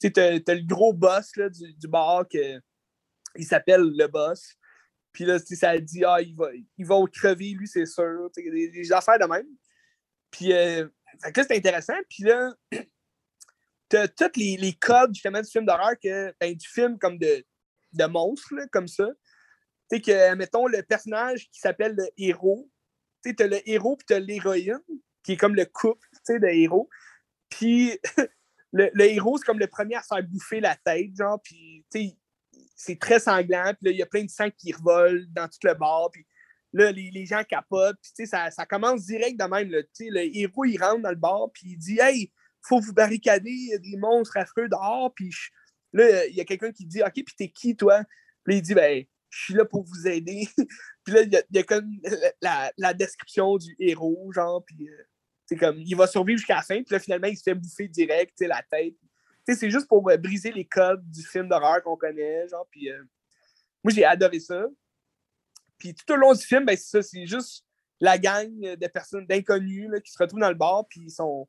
tu as, le gros boss là, du, bar, que, il s'appelle le boss. Puis là, ça dit, ah, il va, il va crever, lui, c'est sûr. Des, des, affaires de même. Puis, euh, là, c'est intéressant. Puis là, (clears throat) t'as tous les, les, codes, justement, du film d'horreur, que, ben, du film comme de, de comme ça. Tu sais, que, mettons, le personnage qui s'appelle le héros, tu sais, t'as le héros puis t'as l'héroïne, qui est comme le couple, tu sais, de héros. Puis, (laughs) le, héros, c'est comme le premier à se faire bouffer la tête, genre, puis, tu sais, c'est très sanglant. Puis là, il y a plein de sang qui revole dans tout le bar. Puis là, les, gens capotent. Puis ça, ça commence direct de même. Là, le héros, il rentre dans le bar. Puis il dit Hey, faut vous barricader. Des monstres affreux dehors. Puis là, il y a quelqu'un qui dit OK, puis t'es qui, toi Puis il dit Ben, je suis là pour vous aider. (laughs) puis là, il y, a, comme la, description du héros, genre. Puis c'est euh, comme, il va survivre jusqu'à la fin. Puis là, finalement, il se fait bouffer direct, la tête c'est juste pour euh, briser les codes du film d'horreur qu'on connaît, genre, puis euh, moi, j'ai adoré ça. Puis tout au long du film, ben, c'est ça, c'est juste la gang de personnes, d'inconnus, qui se retrouvent dans le bar, puis ils sont,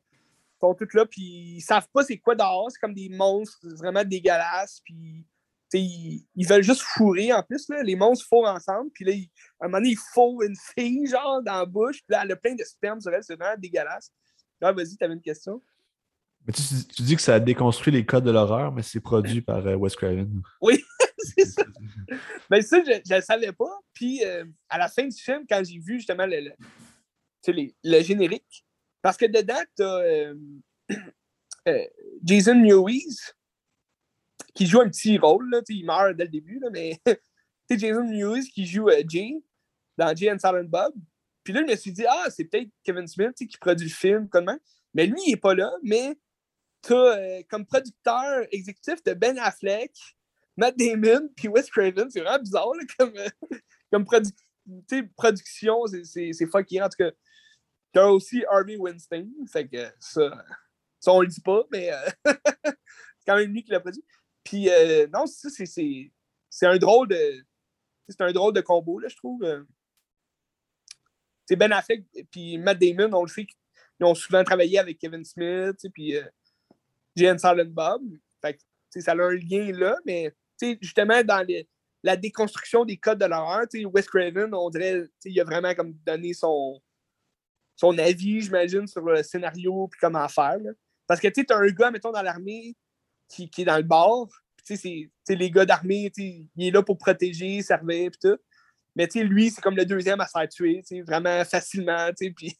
sont tous là, puis ils savent pas c'est quoi dehors, c'est comme des monstres vraiment dégueulasses, puis ils, ils, veulent juste fourrer en plus, là. les monstres fourrent ensemble, puis là, à un moment donné, ils fourrent une fille, genre, dans la bouche, puis là, elle a plein de sperme sur elle, c'est vraiment dégueulasse. Là, vas-y, t'avais une question? Mais tu, dis que ça a déconstruit les codes de l'horreur, mais c'est produit par euh, Wes Craven. Oui, (laughs) c'est ça. Mais ça, je ne le savais pas. Puis euh, à la fin du film, quand j'ai vu justement le, le, générique, parce que dedans, tu as (clears throat) euh, Jason Mewes qui joue un petit rôle. Là, il meurt dès le début, là, mais (laughs) Jason Mewes qui joue Jay dans Jay and Silent Bob. Puis là, je me suis dit, ah, c'est peut-être Kevin Smith qui produit le film, comment. Mais lui, il n'est pas là, mais euh, comme producteur exécutif de Ben Affleck, Matt Damon, (laughs) puis Wes Craven. C'est vraiment bizarre comme, euh, (laughs) comme production. C'est fucking. En tout cas, t'as aussi Harvey Winston. Fait que ça, ça on le dit pas, mais euh, (laughs) c'est quand même lui qui l'a produit. Puis non, c'est un drôle de. C'est un drôle de combo, là, je trouve. C'est Ben Affleck puis Matt Damon, on le sait qu'ils ont souvent travaillé avec Kevin Smith, puis Jane Silent Bob. Fait ça a un lien là, mais justement, dans la déconstruction des codes de l'horreur, Wes Craven, on dirait, il a vraiment comme donné son, son avis, j'imagine, sur le scénario puis comment faire. Parce que tu as un gars, mettons, dans l'armée qui, qui, est dans le bar. C'est les gars d'armée, il est là pour protéger, servir, puis tout. Mais lui, c'est comme le deuxième à se faire tuer, vraiment facilement. Puis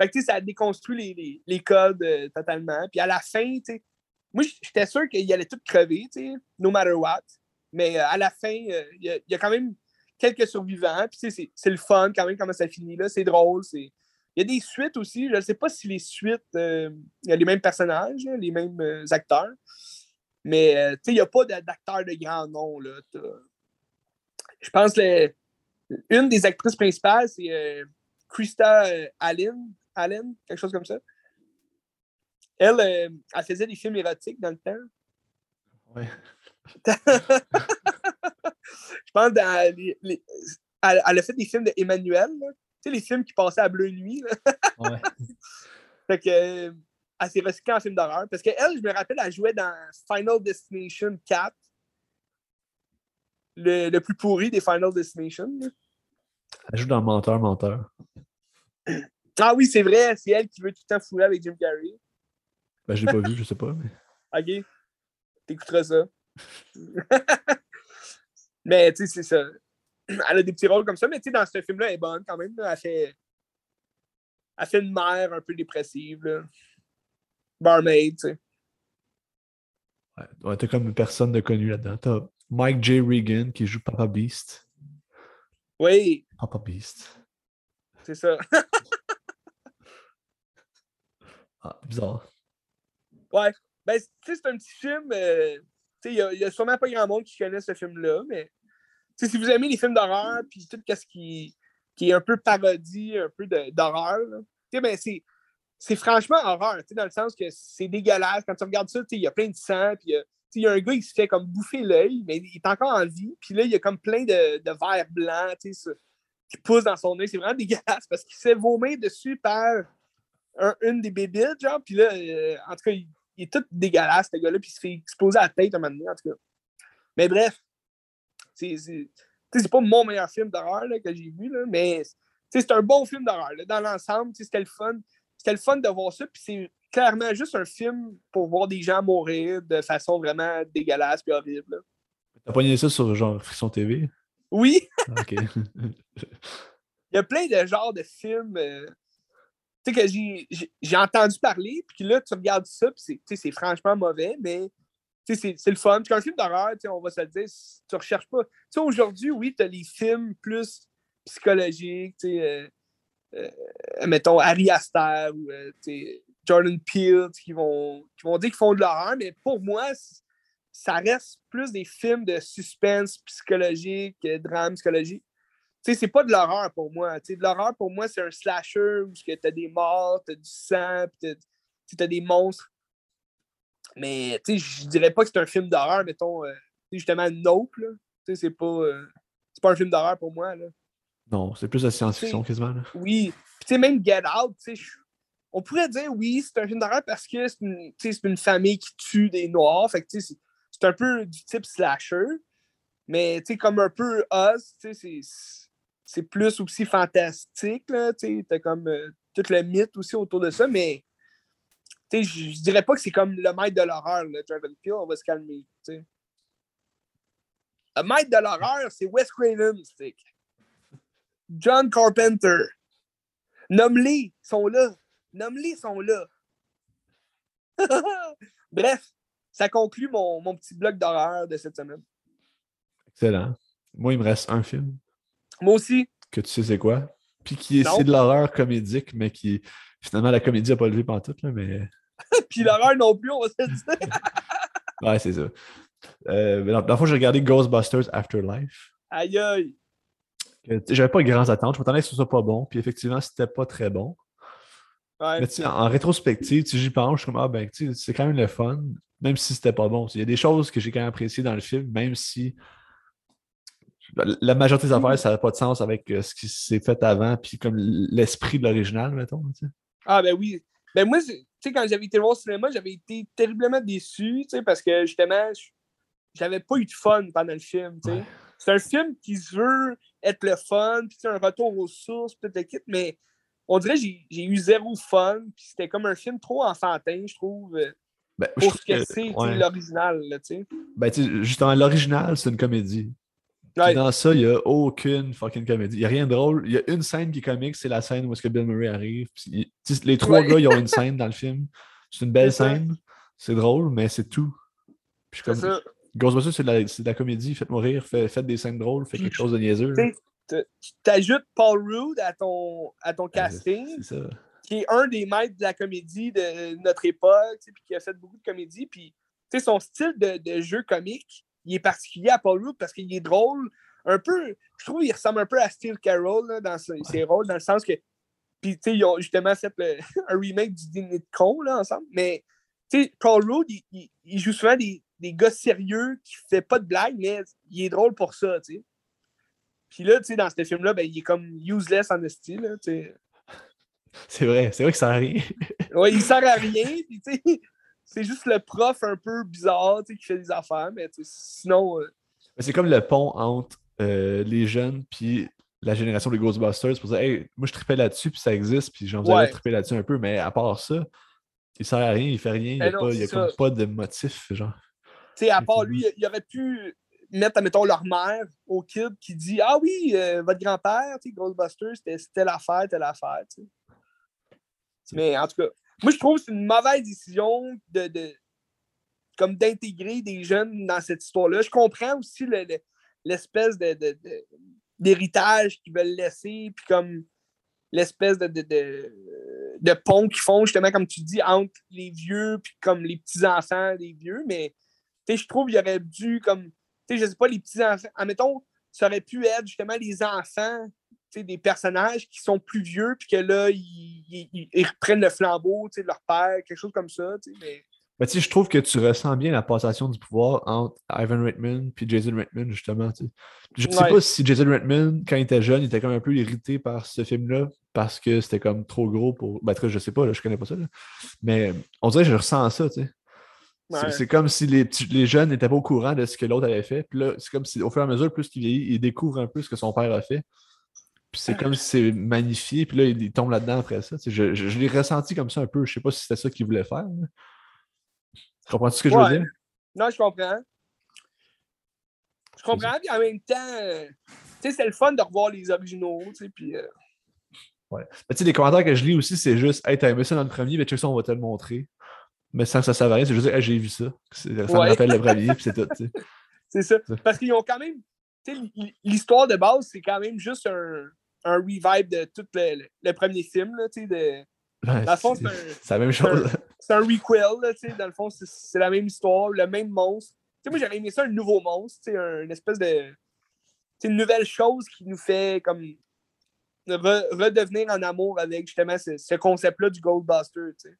Fait que, ça a déconstruit les, les, codes euh, totalement. Puis à la fin, moi, j'étais sûr qu'il allait tout crever, no matter what. Mais euh, à la fin, euh, il y, a quand même quelques survivants. Puis c'est le fun quand même comment ça finit. là. C'est drôle. Il y a des suites aussi. Je ne sais pas si les suites, il y a les mêmes personnages, les mêmes acteurs. Mais il n'y a pas d'acteurs de grand nom. Là. Je pense que une des actrices principales, c'est Krista Allen. Allen, quelque chose comme ça. Elle, euh, elle faisait des films érotiques dans le temps. Oui. (laughs) je pense dans elle, a fait des films d'Emmanuel, tu sais, les films qui passaient à Bleu Nuit. ouais. (laughs) Fait que, elle s'est recyclée en film d'horreur. Parce qu'elle, je me rappelle, elle jouait dans Final Destination 4. Le, le plus pourri des Final Destination. là. Elle joue dans Menteur, Menteur. Ah oui, c'est vrai, c'est elle qui veut tout le temps fouler avec Jim Carrey. Ben, je l'ai pas vu, je sais pas. Mais... (laughs) OK. T'écouteras ça. (laughs) mais tu sais, c'est ça. (clears throat) Elle a des petits rôles comme ça, mais tu sais, dans ce film-là, elle est bonne quand même. là. Elle fait. Elle fait une mère un peu dépressive. Là. Barmaid, tu sais. Ouais, ouais, t'as comme personne de connu là-dedans. T'as Mike J. Regan qui joue Papa Beast. Oui, Papa Beast. c'est ça. (laughs) Ah, bizarre. ouais. Ben, tu sais, c'est un petit film. euh, tu sais, il y y, a sûrement pas grand monde qui connaît ce film-là, mais. Si vous aimez les films d'horreur, puis tout ce qui, qui est un peu parodie, un peu d'horreur, ben, c'est. C'est franchement horreur, dans le sens que c'est dégueulasse. Quand tu regardes ça, il y a plein de sang, puis il y a un gars qui se fait comme bouffer l'œil, mais il est encore en vie. Puis là, il y a comme plein de, de verres blancs, ça, qui poussent dans son œil. C'est vraiment (laughs) dégueulasse parce qu'il se fait vomir dessus par un- une des bébites, genre. Puis là, euh, en tout cas, il, est tout dégueulasse, ce gars-là, puis il se fait exploser la tête un moment donné, en tout cas. Mais bref, c'est pas mon meilleur film d'horreur que j'ai vu, là, mais c'est un bon film d'horreur. Dans l'ensemble, c'était le fun. C'était le fun de voir ça, puis c'est clairement juste un film pour voir des gens mourir de façon vraiment dégueulasse et horrible. T'as pogné ça sur genre Friction TV? Oui, Ah, Ok. (laughs) il y a plein de genres de films euh, que j'ai- entendu parler, puis là, tu regardes ça, puis c'est- franchement mauvais, mais c'est c'est le fun. Puis un film d'horreur, on va se le dire, tu recherches pas. Aujourd'hui, oui, tu as les films plus psychologiques, euh, euh, mettons Harry Aster ou euh, Jordan Peele, qui vont, qui vont dire qu'ils font de l'horreur, mais pour moi, ça reste plus des films de suspense psychologique, drame psychologique. Tu sais, c'est pas de l'horreur pour moi. De l'horreur pour moi, c'est un slasher où tu as des morts, tu as du sang, tu as des monstres. Mais tu sais, je dirais pas que c'est un film d'horreur, mettons, euh, justement, Nope. là. Tu sais, c'est pas, euh, c'est pas un film d'horreur pour moi. Là. Non, c'est plus de science-fiction quasiment. Là. Oui. Puis, tu sais, même Get Out, tu sais, on pourrait dire oui, c'est un film d'horreur parce que c'est une, famille qui tue des Noirs. Fait que, tu sais, c'est- un peu du type slasher. Mais, tu sais, comme un peu Us, tu sais, c'est- plus aussi fantastique, là. Tu sais, t'as comme euh, tout le mythe aussi autour de ça. Mais, sais, je dirais pas que c'est comme le maître de l'horreur, là, Jordan Peele. On va se calmer, tu sais. Le maître de l'horreur, c'est Wes Craven. John Carpenter. Nomme-les, ils sont là. Nomme-les, ils sont là. (laughs) Bref, ça conclut mon, mon petit bloc d'horreur de cette semaine. Excellent. Moi, il me reste un film Moi aussi. que tu sais c'est quoi? Puis qui est, c'est de l'horreur comédique, mais qui finalement la comédie n'a pas levé pantoute, là, mais (laughs) Puis l'horreur non plus, on va se dire. (laughs) ouais, c'est ça. Euh, mais dans, dans le fond, j'ai regardé Ghostbusters Afterlife. Aïe aïe. J'avais pas de grandes attentes. Je m'attendais que ce soit pas bon. Puis effectivement, c'était pas très bon. Ouais. Mais tu sais, en, en rétrospective, j'y pense, je suis comme, ah ben, tu sais, c'est quand même le fun, même si c'était pas bon. Il y a des choses que j'ai quand même appréciées dans le film, même si la- majorité des affaires, ça n'a pas de sens avec euh, ce qui s'est fait avant, puis comme l'esprit de l'original, mettons. Ah ben oui. Ben moi, tu sais, quand j'avais été voir au cinéma, j'avais été terriblement déçu, tu sais, parce que justement, j'avais pas eu de fun pendant le film, tu sais. C'est un film qui se veut être le fun, puis c'est un retour aux sources, peut-être le kit, mais on dirait que j'ai eu zéro fun, puis c'était comme un film trop enfantin, je trouve, euh, Ben, pour ce que que- c'est, ouais. l'original, tu sais. Ben, tu sais, justement, l'original, c'est une comédie. Ouais. dans ça, il n'y a aucune fucking comédie. Il n'y a rien de drôle. Il y a une scène qui est comique, c'est la scène où est-ce que Bill Murray arrive. Puis il- les trois Ouais. gars, ils ont une scène dans le film. C'est une belle scène. C'est drôle, mais c'est tout. Puis je suis comme. Ghostbusters, c'est de, la- c'est de la comédie. Faites-moi rire, fait- faites des scènes drôles, faites quelque chose de niaiseux. T'ajoutes Paul Rudd à ton, à ton Ben, casting, C'est ça. qui est un des maîtres de la comédie de notre époque, puis qui a fait beaucoup de comédie. Puis, son style de, de jeu comique, il est particulier à Paul Rudd parce qu'il est drôle. Un peu, je trouve qu'il ressemble un peu à Steve Carroll là, dans ses, ses rôles, dans le sens que. Puis, tu sais, ils ont justement fait le- (laughs) un remake du Dîner de con, là, ensemble. Mais, tu sais, Paul Rudd, il, il- il joue souvent des, des gars sérieux qui ne fait pas de blagues, mais il est drôle pour ça, tu sais. Puis là, tu sais, dans ce film-là, ben, il est comme useless en style, là, tu sais. (laughs) C'est vrai, c'est vrai que ça sert à rien. (laughs) ouais, il sert à rien. Puis, tu sais, c'est juste le prof un peu bizarre tu sais, qui fait des affaires, mais tu sais, sinon. euh, C'est comme le pont entre euh, les jeunes puis la génération des Ghostbusters pour dire Hey, moi je tripais là-dessus, puis ça existe, puis j'en ouais. triper là-dessus un peu, mais à part ça, il sert à rien, il fait rien, il n'y a, non, pas, il y a comme pas de motif, genre. Tu sais, à part lui, il aurait pu mettre, admettons, leur mère au kid qui dit Ah oui, euh, votre grand-père, Ghostbusters, c'était c'était l'affaire, telle affaire, tu sais. Mais en tout cas, moi, je trouve que c'est une mauvaise décision de, de- comme d'intégrer des jeunes dans cette histoire-là. Je comprends aussi le- le- l'espèce de, de- de- d'héritage qu'ils veulent laisser, puis comme l'espèce de, de, de, pont qu'ils font, justement, comme tu dis, entre les vieux, puis comme les petits-enfants des vieux, mais je trouve qu'il aurait dû, comme, tu sais, je sais pas, les petits-enfants, admettons, ça aurait pu être justement les enfants des personnages qui sont plus vieux, puis que là, ils, ils- ils reprennent le flambeau de leur père, quelque chose comme ça, mais Mais tu sais, je trouve que tu ressens bien la passation du pouvoir entre Ivan Reitman et Jason Reitman, justement. tu sais. Je sais Ouais. pas si Jason Reitman, quand il était jeune, il était comme un peu irrité par ce film-là parce que c'était comme trop gros pour. Ben, je sais pas, là, je connais pas ça. là. Mais on dirait que je ressens ça, tu sais. C'est- Ouais. C'est comme si les, petits- les jeunes n'étaient pas au courant de ce que l'autre avait fait. Puis là, c'est comme si au fur et à mesure, plus qu'il vieillit, il découvre un peu ce que son père a fait. Puis c'est comme si c'est magnifié. Puis là, il, il tombe là-dedans après ça. Tu sais, Je, je- je l'ai ressenti comme ça un peu. Je sais pas si c'était ça qu'il voulait faire. là. Comprends-tu ce que je veux dire? non, je comprends. Je comprends, puis en même temps, tu sais, c'est le fun de revoir les originaux, tu sais, puis... euh, Ouais. Mais tu sais, les commentaires que je lis aussi, c'est juste Hey, t'as aimé ça dans le premier, mais check ça, on va te le montrer. Mais sans que ça serve à rien, c'est juste Hey, j'ai vu ça. Ça me Ouais. rappelle le premier, puis c'est tout. tu sais. (laughs) C'est ça. Parce qu'ils ont quand même. tu sais, L'histoire de base, c'est quand même juste un, un revive de tout le, le- premier film. Tu sais, de, Ouais, Dans le fond, c'est c'est un- c'est la même chose. C'est un requel. Là, tu sais, dans le fond, c'est- la même histoire, le même monstre. Tu sais, moi, j'aurais aimé ça, un nouveau monstre. tu sais, un- une espèce de. une nouvelle chose qui nous fait comme. re- redevenir en amour avec justement ce, ce concept-là du Goldbuster. Tu sais.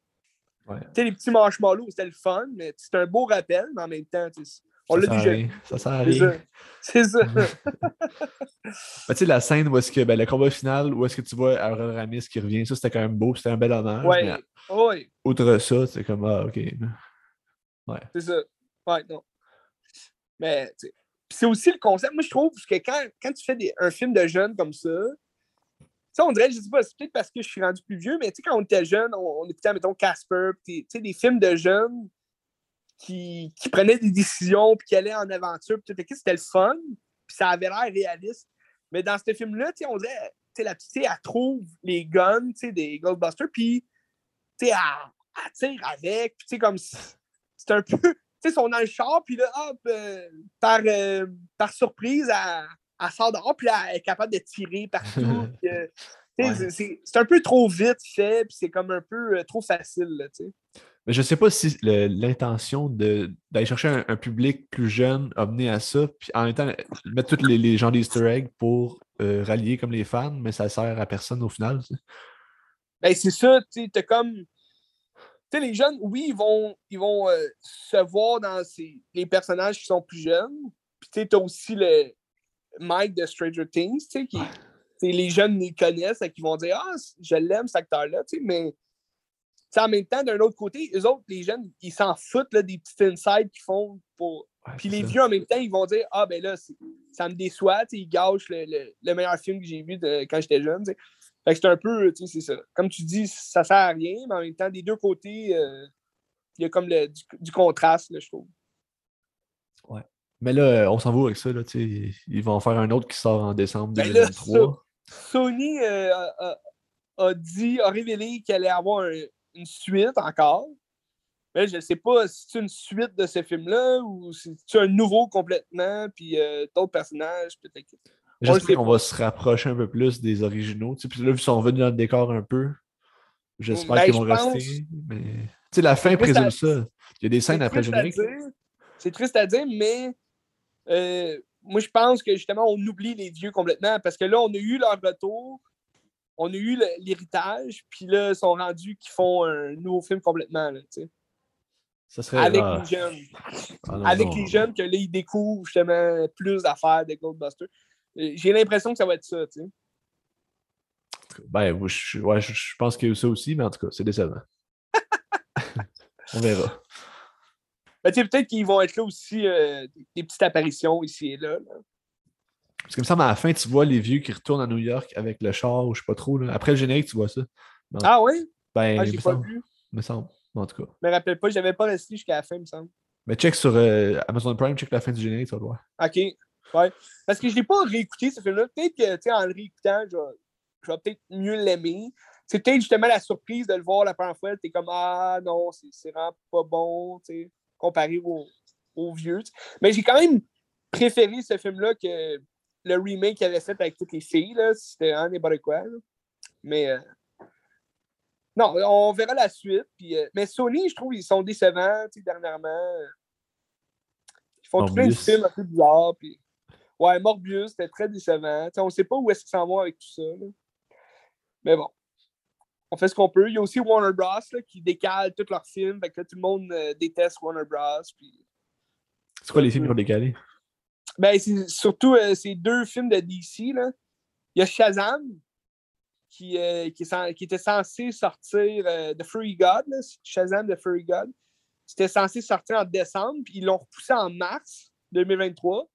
Ouais. Tu sais, les petits marshmallows, c'était le fun, mais c'est un beau rappel, mais en même temps, tu sais, on Ça l'a déjà vu. Ça sert à C'est rien. ça. C'est ça. Ben, tu sais, la scène où est-ce que ben, le combat final, où est-ce que tu vois Aaron Ramis qui revient, ça c'était quand même beau, c'était un bel honneur. Ouais, Mais ouais, outre ça, c'est comme Ah, ok. c'est ça. Ouais, non. Mais, c'est aussi le concept. Moi, je trouve que quand, quand tu fais des- un film de jeunes comme ça, sais, on dirait, je sais pas, c'est peut-être parce que je suis rendu plus vieux, mais tu sais, quand on était jeune, on, on écoutait, mettons, Casper, tu sais, des films de jeunes qui, qui prenaient des décisions, puis qui allaient en aventure, puis tout c'était le fun, puis ça avait l'air réaliste. Mais dans ce film-là, on sais, la petite elle trouve les guns, tu sais, des Ghostbusters, puis, tu sais, elle, elle tire avec, puis tu sais, comme, si- c'est un peu, (laughs) tu sais, sont dans le char, puis là, hop, euh, par, euh, par surprise, elle, elle sort dehors, puis là, elle est capable de tirer partout. (laughs) puis, euh, Ouais. c'est- un peu trop vite fait, puis c'est comme un peu euh, trop facile, là, tu sais. Mais je sais pas si l'intention d'aller chercher un, un public plus jeune a mené à ça, puis en même temps, mettre tous les, les gens d'Easter egg pour euh, rallier comme les fans, mais ça sert à personne au final. Ben, c'est ça, tu sais, comme. Tu sais, les jeunes, oui, ils vont, ils vont euh, se voir dans ces, les personnages qui sont plus jeunes. Puis, tu sais, t'as aussi le Mike de Stranger Things, tu sais, qui. tu sais, les jeunes les connaissent et qui vont dire Ah, je l'aime, cet acteur-là, tu sais, mais. Tu sais, en même temps, d'un autre côté, eux autres, les jeunes, ils s'en foutent là, des petits insides qu'ils font pour. Ouais, Puis les ça. vieux, en même temps, ils vont dire Ah, ben là, ça me déçoit, ils gâchent le, le- le meilleur film que j'ai vu de- quand j'étais jeune. Fait que c'est un peu, tu sais, c'est ça. Comme tu dis, ça sert à rien, mais en même temps, des deux côtés, euh, il y a comme le, du, du contraste, là, je trouve. Mais là, on s'en va avec ça. Là, tu sais, ils vont en faire un autre qui sort en décembre Ben là, 2023. Sony euh, a, a- a dit, a révélé qu'elle allait avoir un- une suite encore. Mais je ne sais pas si c'est une suite de ce film-là ou si c'est un nouveau complètement, puis euh, d'autres personnages, peut-être. J'espère qu'on va se rapprocher un peu plus des originaux. Tu sais, puis là, qu'ils sont revenus dans le décor un peu, j'espère Ben, qu'ils je vont pense- rester. Mais... Tu sais, la fin à- présume ça. Il y a des scènes après générique. C'est triste à dire, mais euh, moi, je pense que justement, on oublie les vieux complètement parce que là, on a eu leur retour, on a eu l'héritage, puis là, ils sont rendus qu'ils font un nouveau film complètement. là, tu sais. Ça serait avec les jeunes. ah non, avec non. les jeunes, que là, ils découvrent justement plus d'affaires de Goldbuster. Euh, J'ai l'impression que ça va être ça, tu sais. ben, je, ouais, je, je pense qu'il y a eu ça aussi, mais en tout cas, c'est décevant. (laughs) On verra. Ben, tu sais, peut-être qu'ils vont être là aussi, euh, des, des petites apparitions ici et là. là. Parce que, me semble, à la fin, tu vois les vieux qui retournent à New York avec le char, ou je sais pas trop. Là. Après le générique, tu vois ça. Ah oui? Ben, Ah, il j'ai pas semble. vu. me semble. En tout cas. Je me rappelle pas, j'avais pas resté jusqu'à la fin, il me semble. Mais check sur euh, Amazon Prime, check la fin du générique, tu vas le voir. OK. Ouais. Parce que je l'ai pas réécouté, ce film-là. Peut-être que, en le réécoutant, je vais, je vais peut-être mieux l'aimer. C'est peut-être justement la surprise de le voir la première fois. T'es comme, ah non, c'est c'est vraiment pas bon, tu sais, comparé au, au vieux. Mais j'ai quand même préféré ce film-là que le remake qu'il avait fait avec toutes les filles. C'était un n'importe quoi, là. Mais, euh, non, on verra la suite. Puis, euh, mais Sony, je trouve, ils sont décevants, dernièrement. Ils font tout plein de films un peu bizarres. Puis... Ouais, Morbius, c'était très décevant. On ne sait pas où est-ce qu'ils s'en vont avec tout ça. là. Mais bon, on fait ce qu'on peut. Il y a aussi Warner Bros. là, qui décale tous leurs films. Fait que là, tout le monde euh, déteste Warner Bros. Puis... C'est quoi les films qui ont décalé? Ben, c'est surtout euh, ces deux films de DC. Là. Il y a Shazam, qui, euh, qui, était censé sortir euh, The God. là, Shazam The Fury God. C'était censé sortir en décembre, puis ils l'ont repoussé en mars 2023.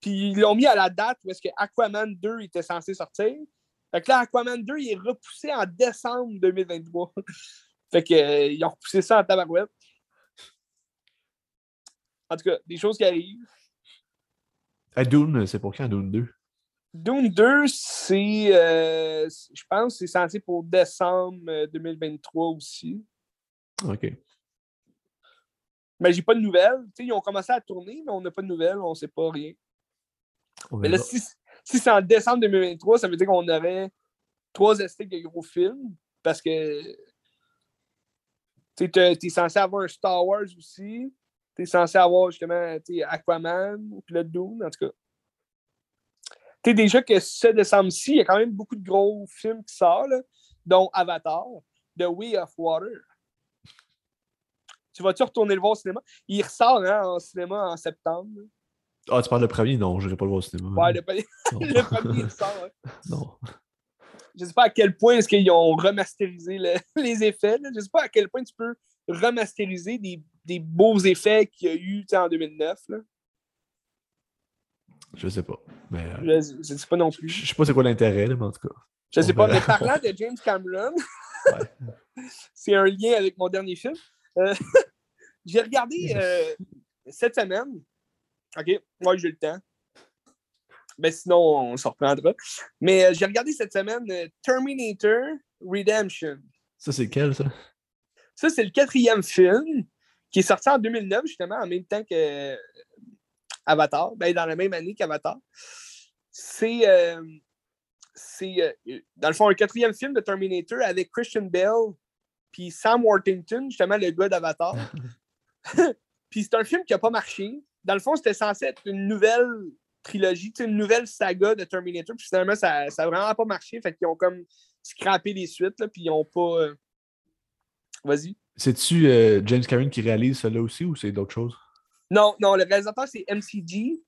Puis ils l'ont mis à la date où est-ce que Aquaman 2 était censé sortir. Fait que là, Aquaman 2, il est repoussé en décembre 2023. (laughs) fait que, euh, ont repoussé ça en tabarouette. En tout cas, des choses qui arrivent. À Dune, c'est pour quand Dune 2? Dune 2, c'est, euh, je pense, que c'est censé pour décembre euh, 2023 aussi. Ok. Mais j'ai pas de nouvelles. Ils ont commencé à tourner, mais on n'a pas de nouvelles, on sait pas rien. On Mais là, si, si c'est en décembre 2023, ça veut dire qu'on aurait trois esthétiques de gros films. Parce que tu es censé avoir un Star Wars aussi. Tu es censé avoir justement Aquaman, puis le Dune, en tout cas. Tu sais, déjà que ce décembre-ci, il y a quand même beaucoup de gros films qui sortent, là, dont Avatar, The Way of Water. Tu vas-tu retourner le voir au cinéma? Il ressort hein, en cinéma en septembre. Ah, tu parles le premier? Non, je n'irai pas le voir au cinéma. Ouais, le, premier- (laughs) le premier ressort. hein. (laughs) Non. Je sais pas à quel point est-ce qu'ils ont remasterisé le- (laughs) les effets. là. Je sais pas à quel point tu peux remasteriser des, des beaux effets qu'il y a eu sais, en 2009. Là. Je sais pas. Mais euh, Je, je sais pas non plus. je sais pas c'est quoi l'intérêt, mais en tout cas. Je sais on pas. Mais parlant de James Cameron, (laughs) Ouais. (laughs) c'est un lien avec mon dernier film. Euh, (laughs) J'ai regardé euh, cette semaine. OK, moi j'ai le temps. Ben sinon, on s'en reprendra. Mais j'ai regardé cette semaine Terminator Redemption. Ça, c'est quel, ça? Ça, c'est le quatrième film qui est sorti en 2009, justement, en même temps que euh, Avatar, ben, dans la même année qu'Avatar. C'est, euh, c'est euh, dans le fond, un quatrième film de Terminator avec Christian Bale puis Sam Worthington, justement, le gars d'Avatar. (laughs) (laughs) puis c'est un film qui n'a pas marché. Dans le fond, c'était censé être une nouvelle trilogie, une nouvelle saga de Terminator. Puis finalement, ça n'a vraiment pas marché. Fait qu'ils ont comme scrappé les suites, là, puis ils n'ont pas... euh, Vas-y. C'est-tu euh, James Cameron qui réalise cela aussi ou c'est d'autres choses? Non, non, le réalisateur, c'est MCG.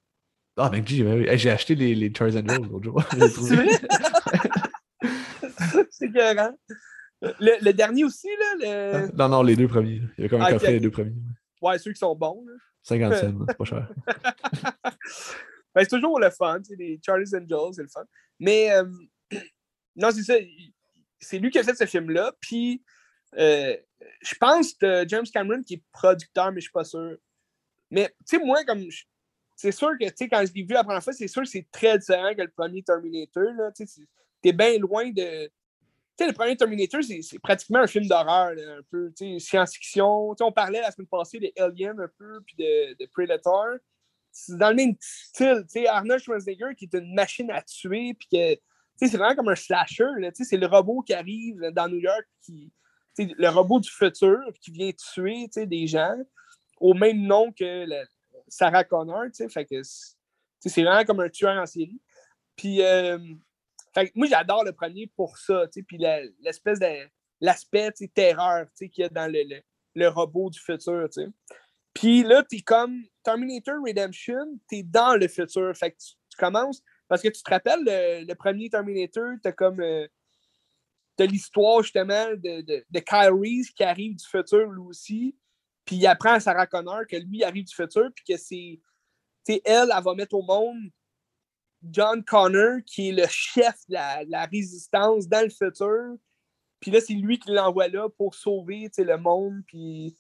Ah, mec, j'ai hey, j'ai acheté les, les Charles Angels l'autre jour. (laughs) C'est vrai? c'est écœurant. Le, le dernier aussi, là, le... Non, non, les deux premiers. Il y a comme un Ah, ok, coffret, ok. les deux premiers. ouais, ceux qui sont bons. là. 50 cents, (laughs) c'est pas cher. (laughs) Ben, c'est toujours le fun, les Charlie's Angels, c'est le fun. Mais euh, (clears throat) non, c'est ça. C'est lui qui a fait ce film-là. Puis euh, je pense que James Cameron qui est producteur, mais je suis pas sûr. Mais tu sais, moi, comme c'est sûr que quand je l'ai vu la première fois, c'est sûr que c'est très différent que le premier Terminator. Tu T'es bien loin de. Tu sais, le premier Terminator, c'est pratiquement un film d'horreur, un peu, tu sais, science-fiction. Tu sais, on parlait la semaine passée de Alien un peu, puis de, de Predator c'est dans le même style. Tu sais, Arnold Schwarzenegger qui est une machine à tuer, puis que tu sais, c'est vraiment comme un slasher. tu sais, C'est le robot qui arrive dans New York, qui, le robot du futur qui vient tuer des gens au même nom que Sarah Connor. c'est vraiment comme un tueur en série. Puis, euh, moi, j'adore le premier pour ça. Puis l'espèce de l'aspect terreur qu'il y a dans le, robot du futur. tu sais. Puis là, t'es comme Terminator Redemption, t'es dans le futur. Fait que tu, commences. Parce que tu te rappelles, le, le premier Terminator, t'as comme. euh, l'histoire justement de, de, Reese qui arrive du futur lui aussi. Puis il apprend à Sarah Connor que lui arrive du futur, puis que c'est. elle, elle va mettre au monde John Connor, qui est le chef de la, résistance dans le futur. Puis là, c'est lui qui l'envoie là pour sauver le monde, puis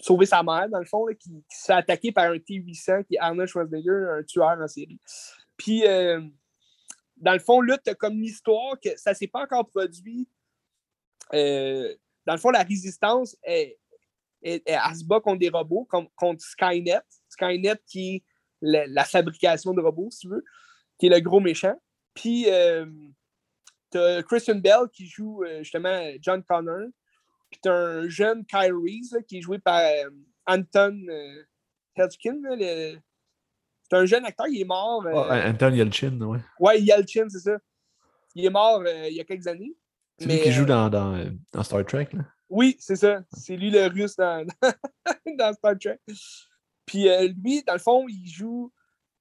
sauver sa mère, dans le fond, qui, qui, se fait attaquer par un T-800 qui est Arnold Schwarzenegger, un tueur en série. Puis, euh, dans le fond, là, tu comme l'histoire que ça ne s'est pas encore produit. Euh, dans le fond, la résistance est, est, elle se bat contre des robots, contre Skynet. Skynet qui est la, fabrication de robots, si tu veux, qui est le gros méchant. Puis, euh, tu as Christian Bell qui joue justement John Connor. Puis tu as un jeune Kyle Reese qui est joué par Anton Hedgekin, c'est un jeune acteur, il est mort. Euh... Anton Yelchin, oui. Ouais, Yelchin, c'est ça. Il est mort euh, il y a quelques années. C'est lui qui joue euh, dans, dans, euh, dans, Star Trek, là? Oui, c'est ça. C'est lui le russe dans, (laughs) dans Star Trek. Puis lui, dans le fond, il joue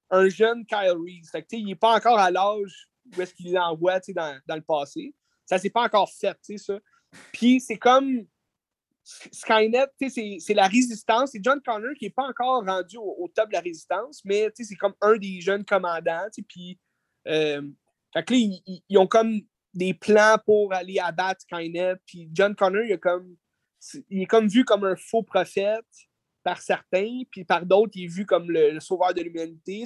un jeune Kyle Reese. Fait que, il n'est pas encore à l'âge où est-ce qu'il l'envoie dans, dans le passé. Ça s'est pas encore fait, tu sais, ça. Puis c'est comme Skynet, c'est la résistance. C'est John Connor qui n'est pas encore rendu au, top de la résistance, mais c'est comme un des jeunes commandants. Puis, euh, fait que là, ils, ont comme des plans pour aller abattre Skynet. Puis John Connor, il, comme, il est comme vu comme un faux prophète par certains, puis par d'autres, il est vu comme le, sauveur de l'humanité.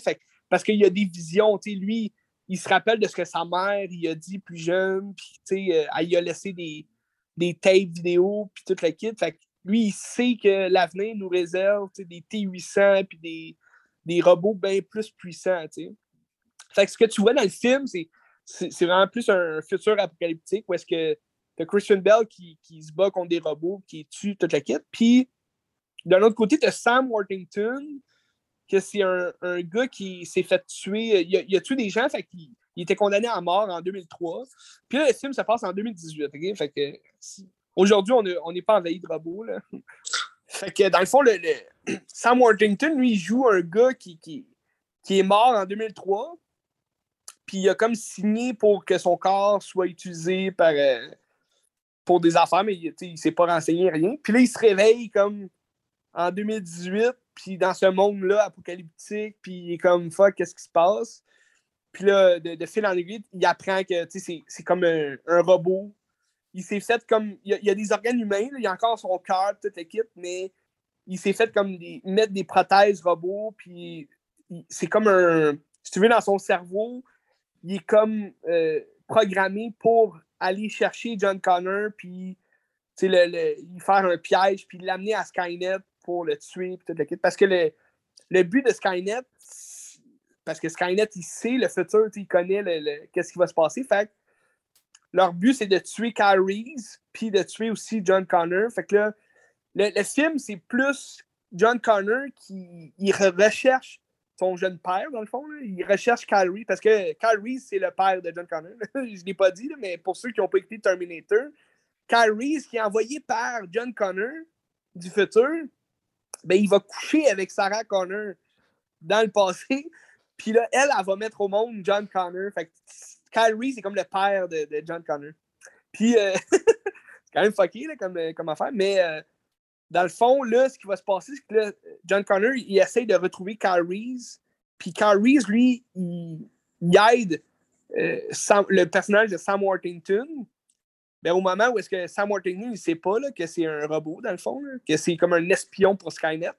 Parce qu'il a des visions. Lui, il se rappelle de ce que sa mère il a dit plus jeune, puis euh, elle a laissé des des tapes vidéo, puis toute la kit. Fait lui, il sait que l'avenir nous réserve des T800 puis des, des robots bien plus puissants. Fait que ce que tu vois dans le film, c'est, c'est, vraiment plus un futur apocalyptique où est-ce que tu Christian Bell qui, qui, se bat contre des robots, qui tue toute la kit. Puis, d'un autre côté, tu as Sam Worthington, que c'est un, gars qui s'est fait tuer. Il a, tué des gens, fait qu'il il était condamné à mort en 2003. Puis là, le film se passe en 2018. Fait que aujourd'hui, on n'est pas envahi de robots. Fait que dans le fond, le, Sam Worthington, lui, il joue un gars qui, qui, est mort en 2003. Puis il a comme signé pour que son corps soit utilisé par, euh, pour des affaires, mais il ne s'est pas renseigné rien. Puis là, il se réveille comme en 2018, puis dans ce monde-là apocalyptique, puis il est comme fuck, qu'est-ce qui se passe? Puis là, de, fil en aiguille, il apprend que c'est comme un, robot. Il s'est fait comme. Il y, a, des organes humains, il y a encore son cœur, toute l'équipe, mais il s'est fait comme des, mettre des prothèses robots. Puis c'est comme un. Si tu veux, dans son cerveau, il est comme euh, programmé pour aller chercher John Connor, puis le, le, faire un piège, puis l'amener à Skynet pour le tuer, puis toute l'équipe. Parce que le, le but de Skynet, parce que Skynet, il sait le futur, il connaît le, qu'est-ce qui va se passer. Fait leur but, c'est de tuer Reese, puis de tuer aussi John Connor. Fait que là, le, film, c'est plus John Connor qui il recherche son jeune père, dans le fond. Il recherche Reese, parce que Reese, c'est le père de John Connor. (laughs) Je ne l'ai pas dit, mais pour ceux qui n'ont pas écouté Terminator, Reese, qui est envoyé par John Connor du futur, ben, il va coucher avec Sarah Connor dans le passé. (laughs) Puis là, elle, elle va mettre au monde John Connor. Fait que Reese, c'est comme le père de, de John Connor. Puis, euh, (laughs) c'est quand même fucké là, comme, euh, comme affaire. Mais euh, dans le fond, là, ce qui va se passer, c'est que John Connor, il essaie de retrouver Kyle Reese. Puis Kyle Reese, lui, il, aide le personnage de Sam Worthington. Mais au moment où est-ce que Sam Worthington, il ne sait pas là, que c'est un robot, dans le fond, que c'est comme un espion pour Skynet.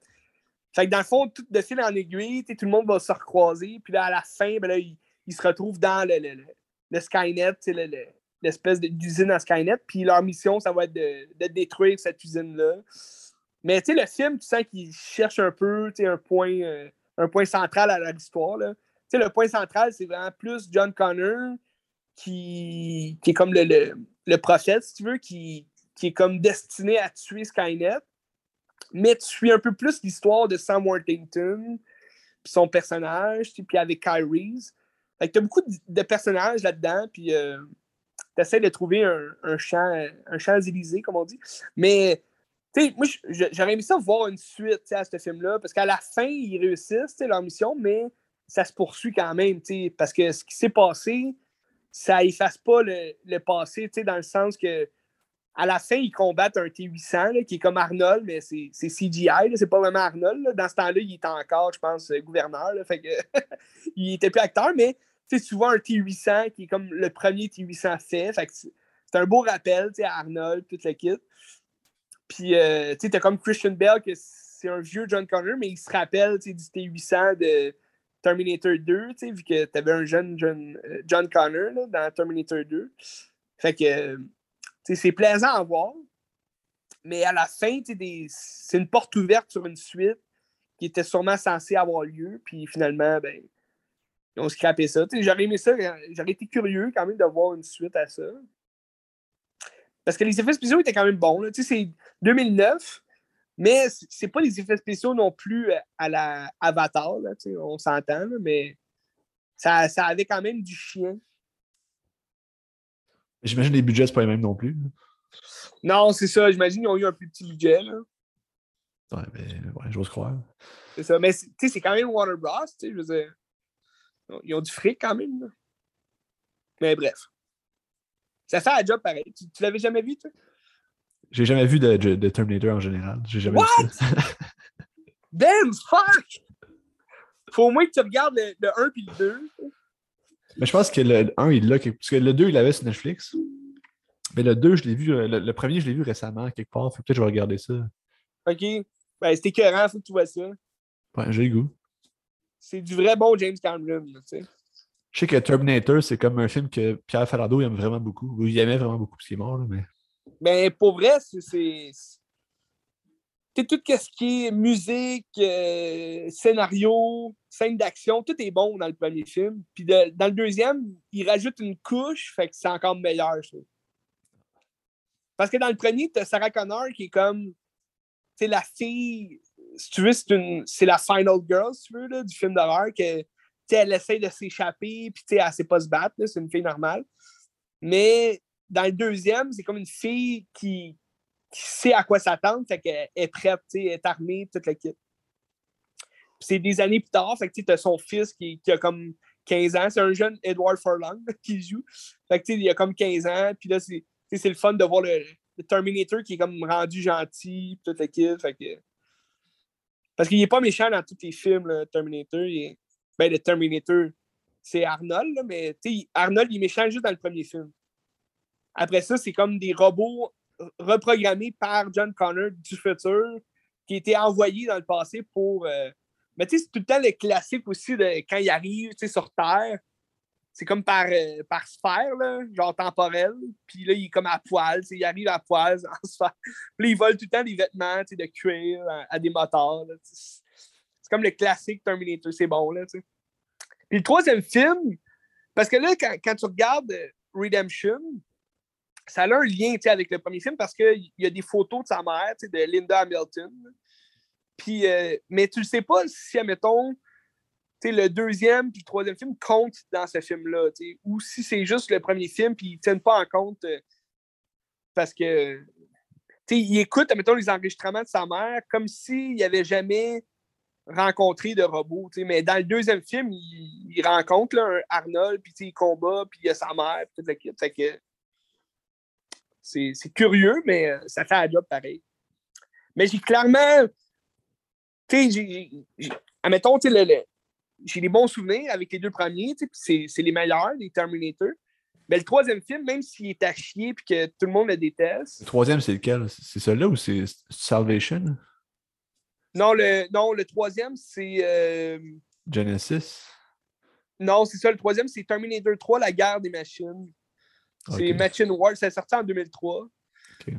Fait que dans le fond, tout de fil en aiguille, tout le monde va se recroiser. Puis là, à la fin, ben là, ils, se retrouvent dans le, le, le Skynet, l'espèce d'usine à Skynet. Puis leur mission, ça va être de, détruire cette usine-là. Mais tu sais, le film, tu sens qu'il cherche un peu un point, euh, un point central à l'histoire. Le point central, c'est vraiment plus John Connor qui, qui est comme le, le, prophète, si tu veux, qui, qui est comme destiné à tuer Skynet mais tu suis un peu plus l'histoire de Sam Worthington, puis son personnage, puis avec Kyrie. Fait que t'as beaucoup de personnages là-dedans, puis euh, tu essaies de trouver un, un champ, un champ élysées, comme on dit. Mais, moi, j'aurais aimé ça voir une suite à ce film-là, parce qu'à la fin, ils réussissent leur mission, mais ça se poursuit quand même, parce que ce qui s'est passé, ça efface pas le, passé, dans le sens que à la fin, ils combattent un T800 qui est comme Arnold, mais c'est CGI, c'est pas vraiment Arnold. Dans ce temps-là, il était encore, je pense, gouverneur. fait que (laughs) il était plus acteur, mais c'est souvent un T800 qui est comme le premier T800 fait. c'est un beau rappel à Arnold, toute kit. Puis, euh, tu sais, comme Christian Bell, que c'est un vieux John Connor, mais il se rappelle du T800 de Terminator 2, vu que tu avais un jeune John, euh, John Connor dans Terminator 2. Fait que c'est plaisant à voir. Mais à la fin, c'est une porte ouverte sur une suite qui était sûrement censée avoir lieu. Puis finalement, ben, ils ont scrappé ça. J'aurais aimé ça. J'aurais été curieux quand même de voir une suite à ça. Parce que les effets spéciaux étaient quand même bons. C'est 2009, mais c'est pas les effets spéciaux non plus à la Avatar. on s'entend, mais ça, ça avait quand même du chien. J'imagine les budgets, c'est pas les mêmes non plus. Non, c'est ça. J'imagine qu'ils ont eu un plus petit budget. Là. Ouais, mais ouais, j'ose croire. C'est ça. Mais tu sais, c'est quand même Warner Bros. Je veux dire. Ils ont du fric quand même. Là. Mais bref. Ça fait un job pareil. Tu, l'avais jamais vu, toi? J'ai jamais vu de, de, Terminator en général. J'ai jamais vu ça. (laughs) Damn, fuck! Faut au moins que tu regardes le, le 1 puis le 2. Mais je pense que le 1, il l'a. Parce que le 2, il l'avait sur Netflix. Mais le 2, je l'ai vu. Le, premier, je l'ai vu récemment, quelque part. Peut-être que je vais regarder ça. OK. Ben, c'était écœurant, faut que tu vois ça. Ouais, j'ai le goût. C'est du vrai bon James Cameron, tu sais. Je sais que Terminator, c'est comme un film que Pierre Farado aime vraiment beaucoup. Il aimait vraiment beaucoup parce est mort, là, mais. Ben, pour vrai, c'est tout ce qui est musique, euh, scénario, scène d'action, tout est bon dans le premier film. Puis dans le deuxième, il rajoute une couche, fait que c'est encore meilleur, Parce que dans le premier, tu as Sarah Connor qui est comme. C'est la fille. Si tu veux, c'est la final girl, si tu veux, du film d'horreur. que elle essaie de s'échapper, puis elle ne sait pas se battre. C'est une fille normale. Mais dans le deuxième, c'est comme une fille qui, qui sait à quoi s'attendre, fait qu'elle est prête, elle est armée, toute la kit. C'est des années plus tard, fait que tu as son fils qui, a comme 15 ans, c'est un jeune Edward Furlong (laughs) qui joue. Fait que il a comme 15 ans, puis là, c'est le fun de voir le, Terminator qui est comme rendu gentil, toute la kit. Fait que... Parce qu'il est pas méchant dans tous les films, Terminator. Ben, le Terminator, c'est Arnold, là, mais Arnold, il est méchant juste dans le premier film. Après ça, c'est comme des robots reprogrammé par John Connor du futur, qui a été envoyé dans le passé pour. Euh, mais tu sais, c'est tout le temps le classique aussi de quand il arrive sur Terre. C'est comme par, euh, par sphère, là, genre temporel. Puis là, il est comme à poil. Il arrive à poil (laughs) en sphère. Puis là, il vole tout le temps des vêtements de cuir à, des moteurs. C'est comme le classique Terminator. C'est bon. Là, Puis le troisième film, parce que là, quand, tu regardes euh, Redemption, ça a un lien avec le premier film parce qu'il y a des photos de sa mère, de Linda Hamilton. Puis, euh, mais tu ne sais pas si, admettons, le deuxième puis le troisième film comptent dans ce film-là, ou si c'est juste le premier film puis ils ne tiennent pas en compte euh, parce que il écoute, admettons, les enregistrements de sa mère comme s'il n'avait jamais rencontré de robot. Mais dans le deuxième film, il, rencontre un Arnold, puis il combat, puis il a sa mère, puis que c'est curieux, mais euh, ça fait un job pareil. Mais j'ai clairement. Tu sais, admettons, tu sais, j'ai des bons souvenirs avec les deux premiers, c'est les meilleurs, les Terminator. Mais le troisième film, même s'il est à chier et que tout le monde le déteste. Le troisième, c'est lequel? C'est celui-là ou c'est Salvation? Non le, non, le troisième, c'est. Euh, Genesis? Non, c'est ça. Le troisième, c'est Terminator 3, La guerre des machines. C'est Machine Wars, c'est sorti en 2003.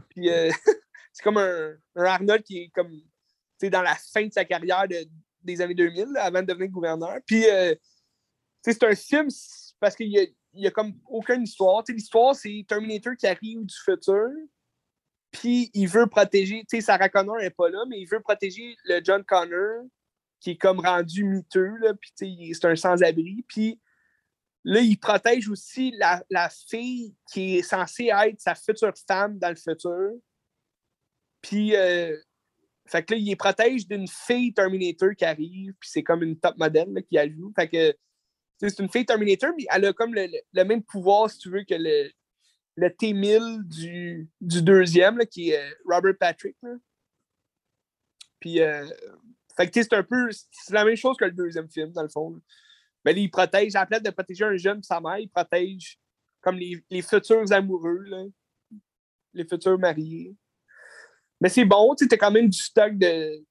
Puis euh, (laughs) c'est comme un, Arnold qui est comme dans la fin de sa carrière des années 2000, avant de devenir gouverneur. Puis euh, c'est un film parce qu'il n'y a, y a comme aucune histoire. L'histoire, c'est Terminator qui arrive du futur. Puis il veut protéger, tu sais, Sarah Connor n'est pas là, mais il veut protéger le John Connor qui est comme rendu miteux, là, puis c'est un sans-abri. Puis Là, il protège aussi la, fille qui est censée être sa future femme dans le futur. Puis, euh, fait que là, il protège d'une fille Terminator qui arrive, puis c'est comme une top modèle qui a joue. Fait que C'est une fille Terminator, mais elle a comme le, même pouvoir, si tu veux, que le, le T-1000 du, du deuxième, là, qui est Robert Patrick. Là. Puis, euh, fait que c'est un peu. C'est la même chose que le deuxième film, dans le fond. Mais il protège, à la place de protéger un jeune sa mère, il protège comme les, les futurs amoureux, là, les futurs mariés. Mais c'est bon, tu quand même du stock de.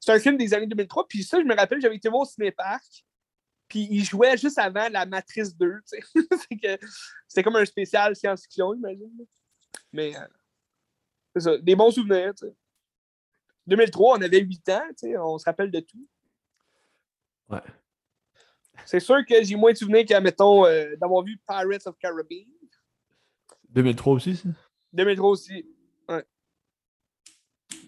C'est un film des années 2003. Puis ça, je me rappelle, j'avais été voir au cinépark. Puis il jouait juste avant La Matrice 2. (laughs) C'était comme un spécial science-fiction, imagine. Mais euh, c'est ça, des bons souvenirs. sais. 2003, on avait 8 ans, on se rappelle de tout. Ouais. C'est sûr que j'ai moins de souvenirs que, mettons, euh, d'avoir vu Pirates of Caribbean. 2003 aussi, ça? 2003 aussi, ouais.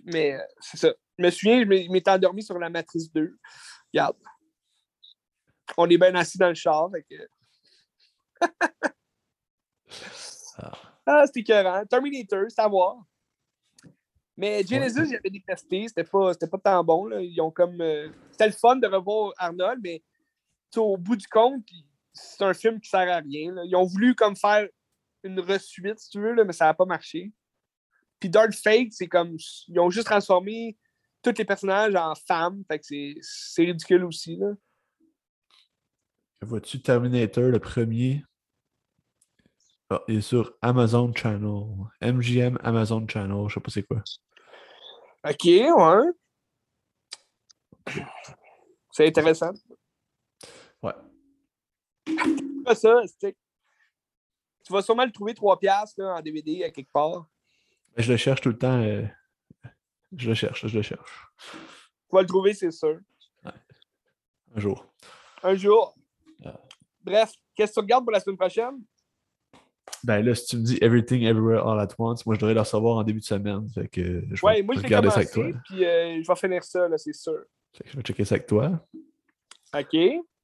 Mais euh, c'est ça. Je me souviens, je m'étais endormi sur la Matrice 2. Regarde. On est bien assis dans le char. Fait que... ah, c'était écœurant. Terminator, c'est à voir. Mais Genesis, j'avais détesté. C'était pas, pas tant bon. Là. Ils ont comme. euh, C'était le fun de revoir Arnold, mais au bout du compte, c'est un film qui sert à rien. là. Ils ont voulu comme faire une resuite, si tu veux, là, mais ça n'a pas marché. Puis Dark Fate, c'est comme. Ils ont juste transformé tous les personnages en femmes. Fait que c'est- c'est ridicule aussi. Là. Vois-tu Terminator, le premier? Ah, il est sur Amazon Channel. MGM Amazon Channel, je sais pas c'est quoi. Ok, ouais. C'est intéressant. Ouais. Pas ça, Tu vas sûrement le trouver 3$ piastres, là, en DVD à quelque part. Mais je le cherche tout le temps. euh, Je le cherche, je le cherche. Tu vas le trouver, c'est sûr. Un jour. Un jour. Bref, qu'est-ce que tu regardes pour la semaine prochaine? Ben là, si tu me dis Everything Everywhere All at Once, moi je devrais le recevoir en début de semaine. Fait que je Ouais, vais moi je l'ai regarder commencé, ça avec toi. puis euh, je vais finir ça, là, c'est sûr. Fait que je vais checker ça avec toi. OK.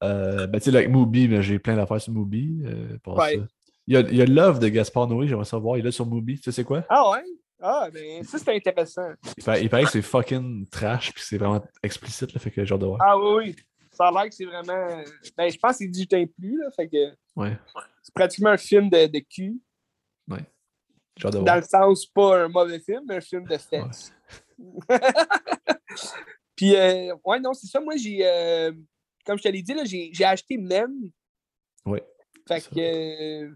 Euh, ben tu sais, avec Mubi, mais j'ai plein d'affaires sur Mubi. euh, pour Ouais. ça. Il y, a, il y a Love de Gaspard Noé, j'aimerais savoir. Il est là sur Mubi. Tu sais c'est quoi? Ah ouais? Ah, ben ça, c'est intéressant. Il paraît, il paraît que c'est fucking trash puis c'est vraiment explicite, là, fait que j'ai hâte de voir. Ah oui, oui. Ça a l'air que c'est vraiment... Ben, je pense que c'est 18 ans plus, là, fait que Ouais, c'est pratiquement un film de, de cul. de Dans voir. le sens, pas un mauvais film, mais un film de fesses. (laughs) Puis, euh, ouais, non, c'est ça. Moi, j'ai, euh, comme je te l'ai dit, là, j'ai, j'ai acheté même. Ouais. Fait que, euh,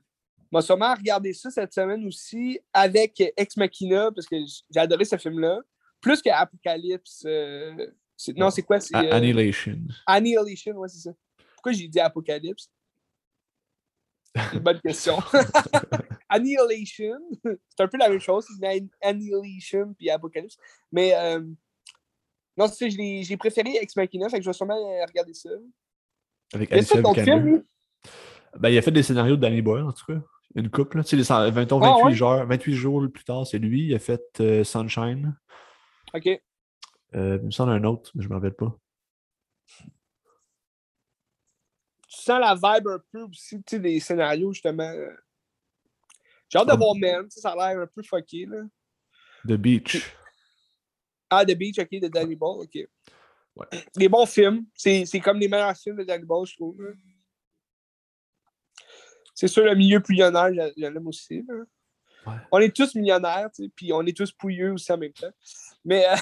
m'a sûrement regardé ça cette semaine aussi avec Ex Machina, parce que j'ai adoré ce film-là. Plus que Apocalypse. Non, c'est quoi? Euh, Annihilation. Annihilation, ouais, c'est ça. Pourquoi j'ai dit Apocalypse? Bonne question. (laughs) (laughs) Annihilation, c'est un peu la même chose, Annihilation puis Apocalypse. Mais euh, non, c'est ça, j'ai préféré Ex Machina, fait que je vais sûrement regarder ça. Avec Mais ça, Alicia ton Vikander. Ben, il a fait des scénarios de Danny Boyle, en tout cas. Une couple. Tu sais, les cent- 20 Ah, 28, ouais? jours, 28 jours plus tard, c'est lui. Il a fait euh, Sunshine. OK. Euh, il me semble un autre, mais je ne me rappelle pas. Tu sens la vibe un peu aussi, tu sais, des scénarios, justement. J'ai hâte de voir Man, ça a l'air un peu fucké, là. The Beach. Ah, The Beach, OK, de Danny Ball, OK. Ouais. Des bons films. C'est comme les meilleurs films de Danny Ball, je trouve. là. C'est sûr, le milieu millionnaire, je je l'aime aussi. là. Ouais. On est tous millionnaires, tu sais, puis on est tous pouilleux aussi en même temps. Mais euh,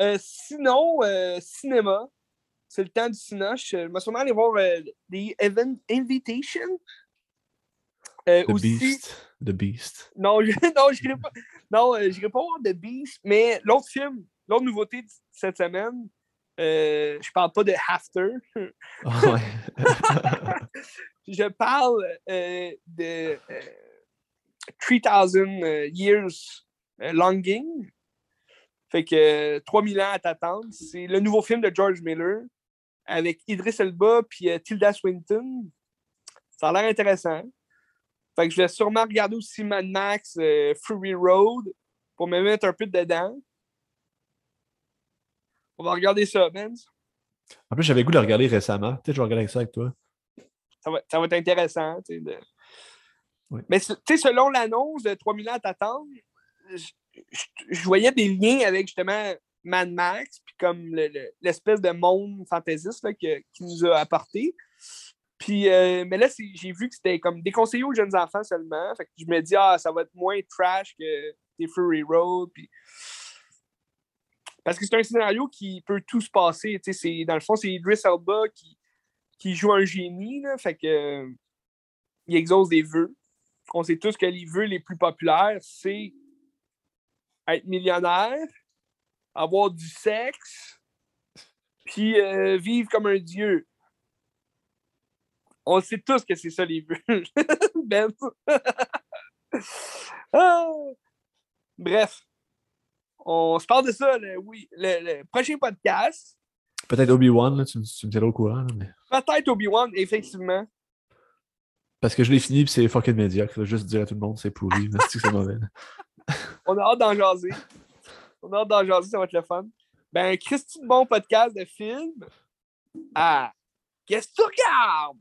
euh, sinon, euh, cinéma, c'est le temps du cinéma. Je je vais sûrement aller voir euh, des Event Invitation. The aussi, Beast. The Beast. non, je (laughs) non, j'irai pas. Non, j'irai pas voir The Beast, mais l'autre film, l'autre nouveauté de cette semaine, euh, je parle pas de After. Ah (laughs) (laughs) je parle euh, de euh, 3000 euh, Years Longing. Fait que euh, 3000 ans à t'attendre. C'est le nouveau film de George Miller avec Idris Elba puis euh, Tilda Swinton. Ça a l'air intéressant. Fait que je vais sûrement regarder aussi Mad Max euh, Fury Road pour me mettre un peu dedans. On va regarder ça, man. En plus, j'avais goût de le regarder récemment. Peut-être que je vais regarder ça avec toi. ça va, ça va être intéressant. de- Oui. Mais tu sais, selon l'annonce de 3000 ans à t'attendre, je, voyais des liens avec justement Mad Max, puis comme le- le- l'espèce de monde fantaisiste là, que- qu'il nous a apporté. Puis, euh, mais là, j'ai vu que c'était comme déconseillé aux jeunes enfants seulement. Fait que je me dis, ah, ça va être moins trash que des Fury Road. Puis... Parce que c'est un scénario qui peut tout se passer. Dans le fond, c'est Idris Elba qui, qui joue un génie. Là, fait que, il exauce des vœux. On sait tous que les vœux les plus populaires, c'est être millionnaire, avoir du sexe, puis euh, vivre comme un dieu. On sait tous que c'est ça les vœux. (laughs) ben. (laughs) Ah! Bref, on se parle de ça, oui. Le, prochain podcast. Peut-être Obi-Wan, tu, tu, me tiendras au courant. Mais... Peut-être Obi-Wan, effectivement. Parce que je l'ai fini et c'est fucking médiocre. Juste dire à tout le monde c'est pourri. c'est mauvais. (laughs) On a hâte d'en jaser. On a hâte d'en jaser, ça va être le fun. Ben, Christy, bon podcast de film. Ah, qu'est-ce que tu regardes?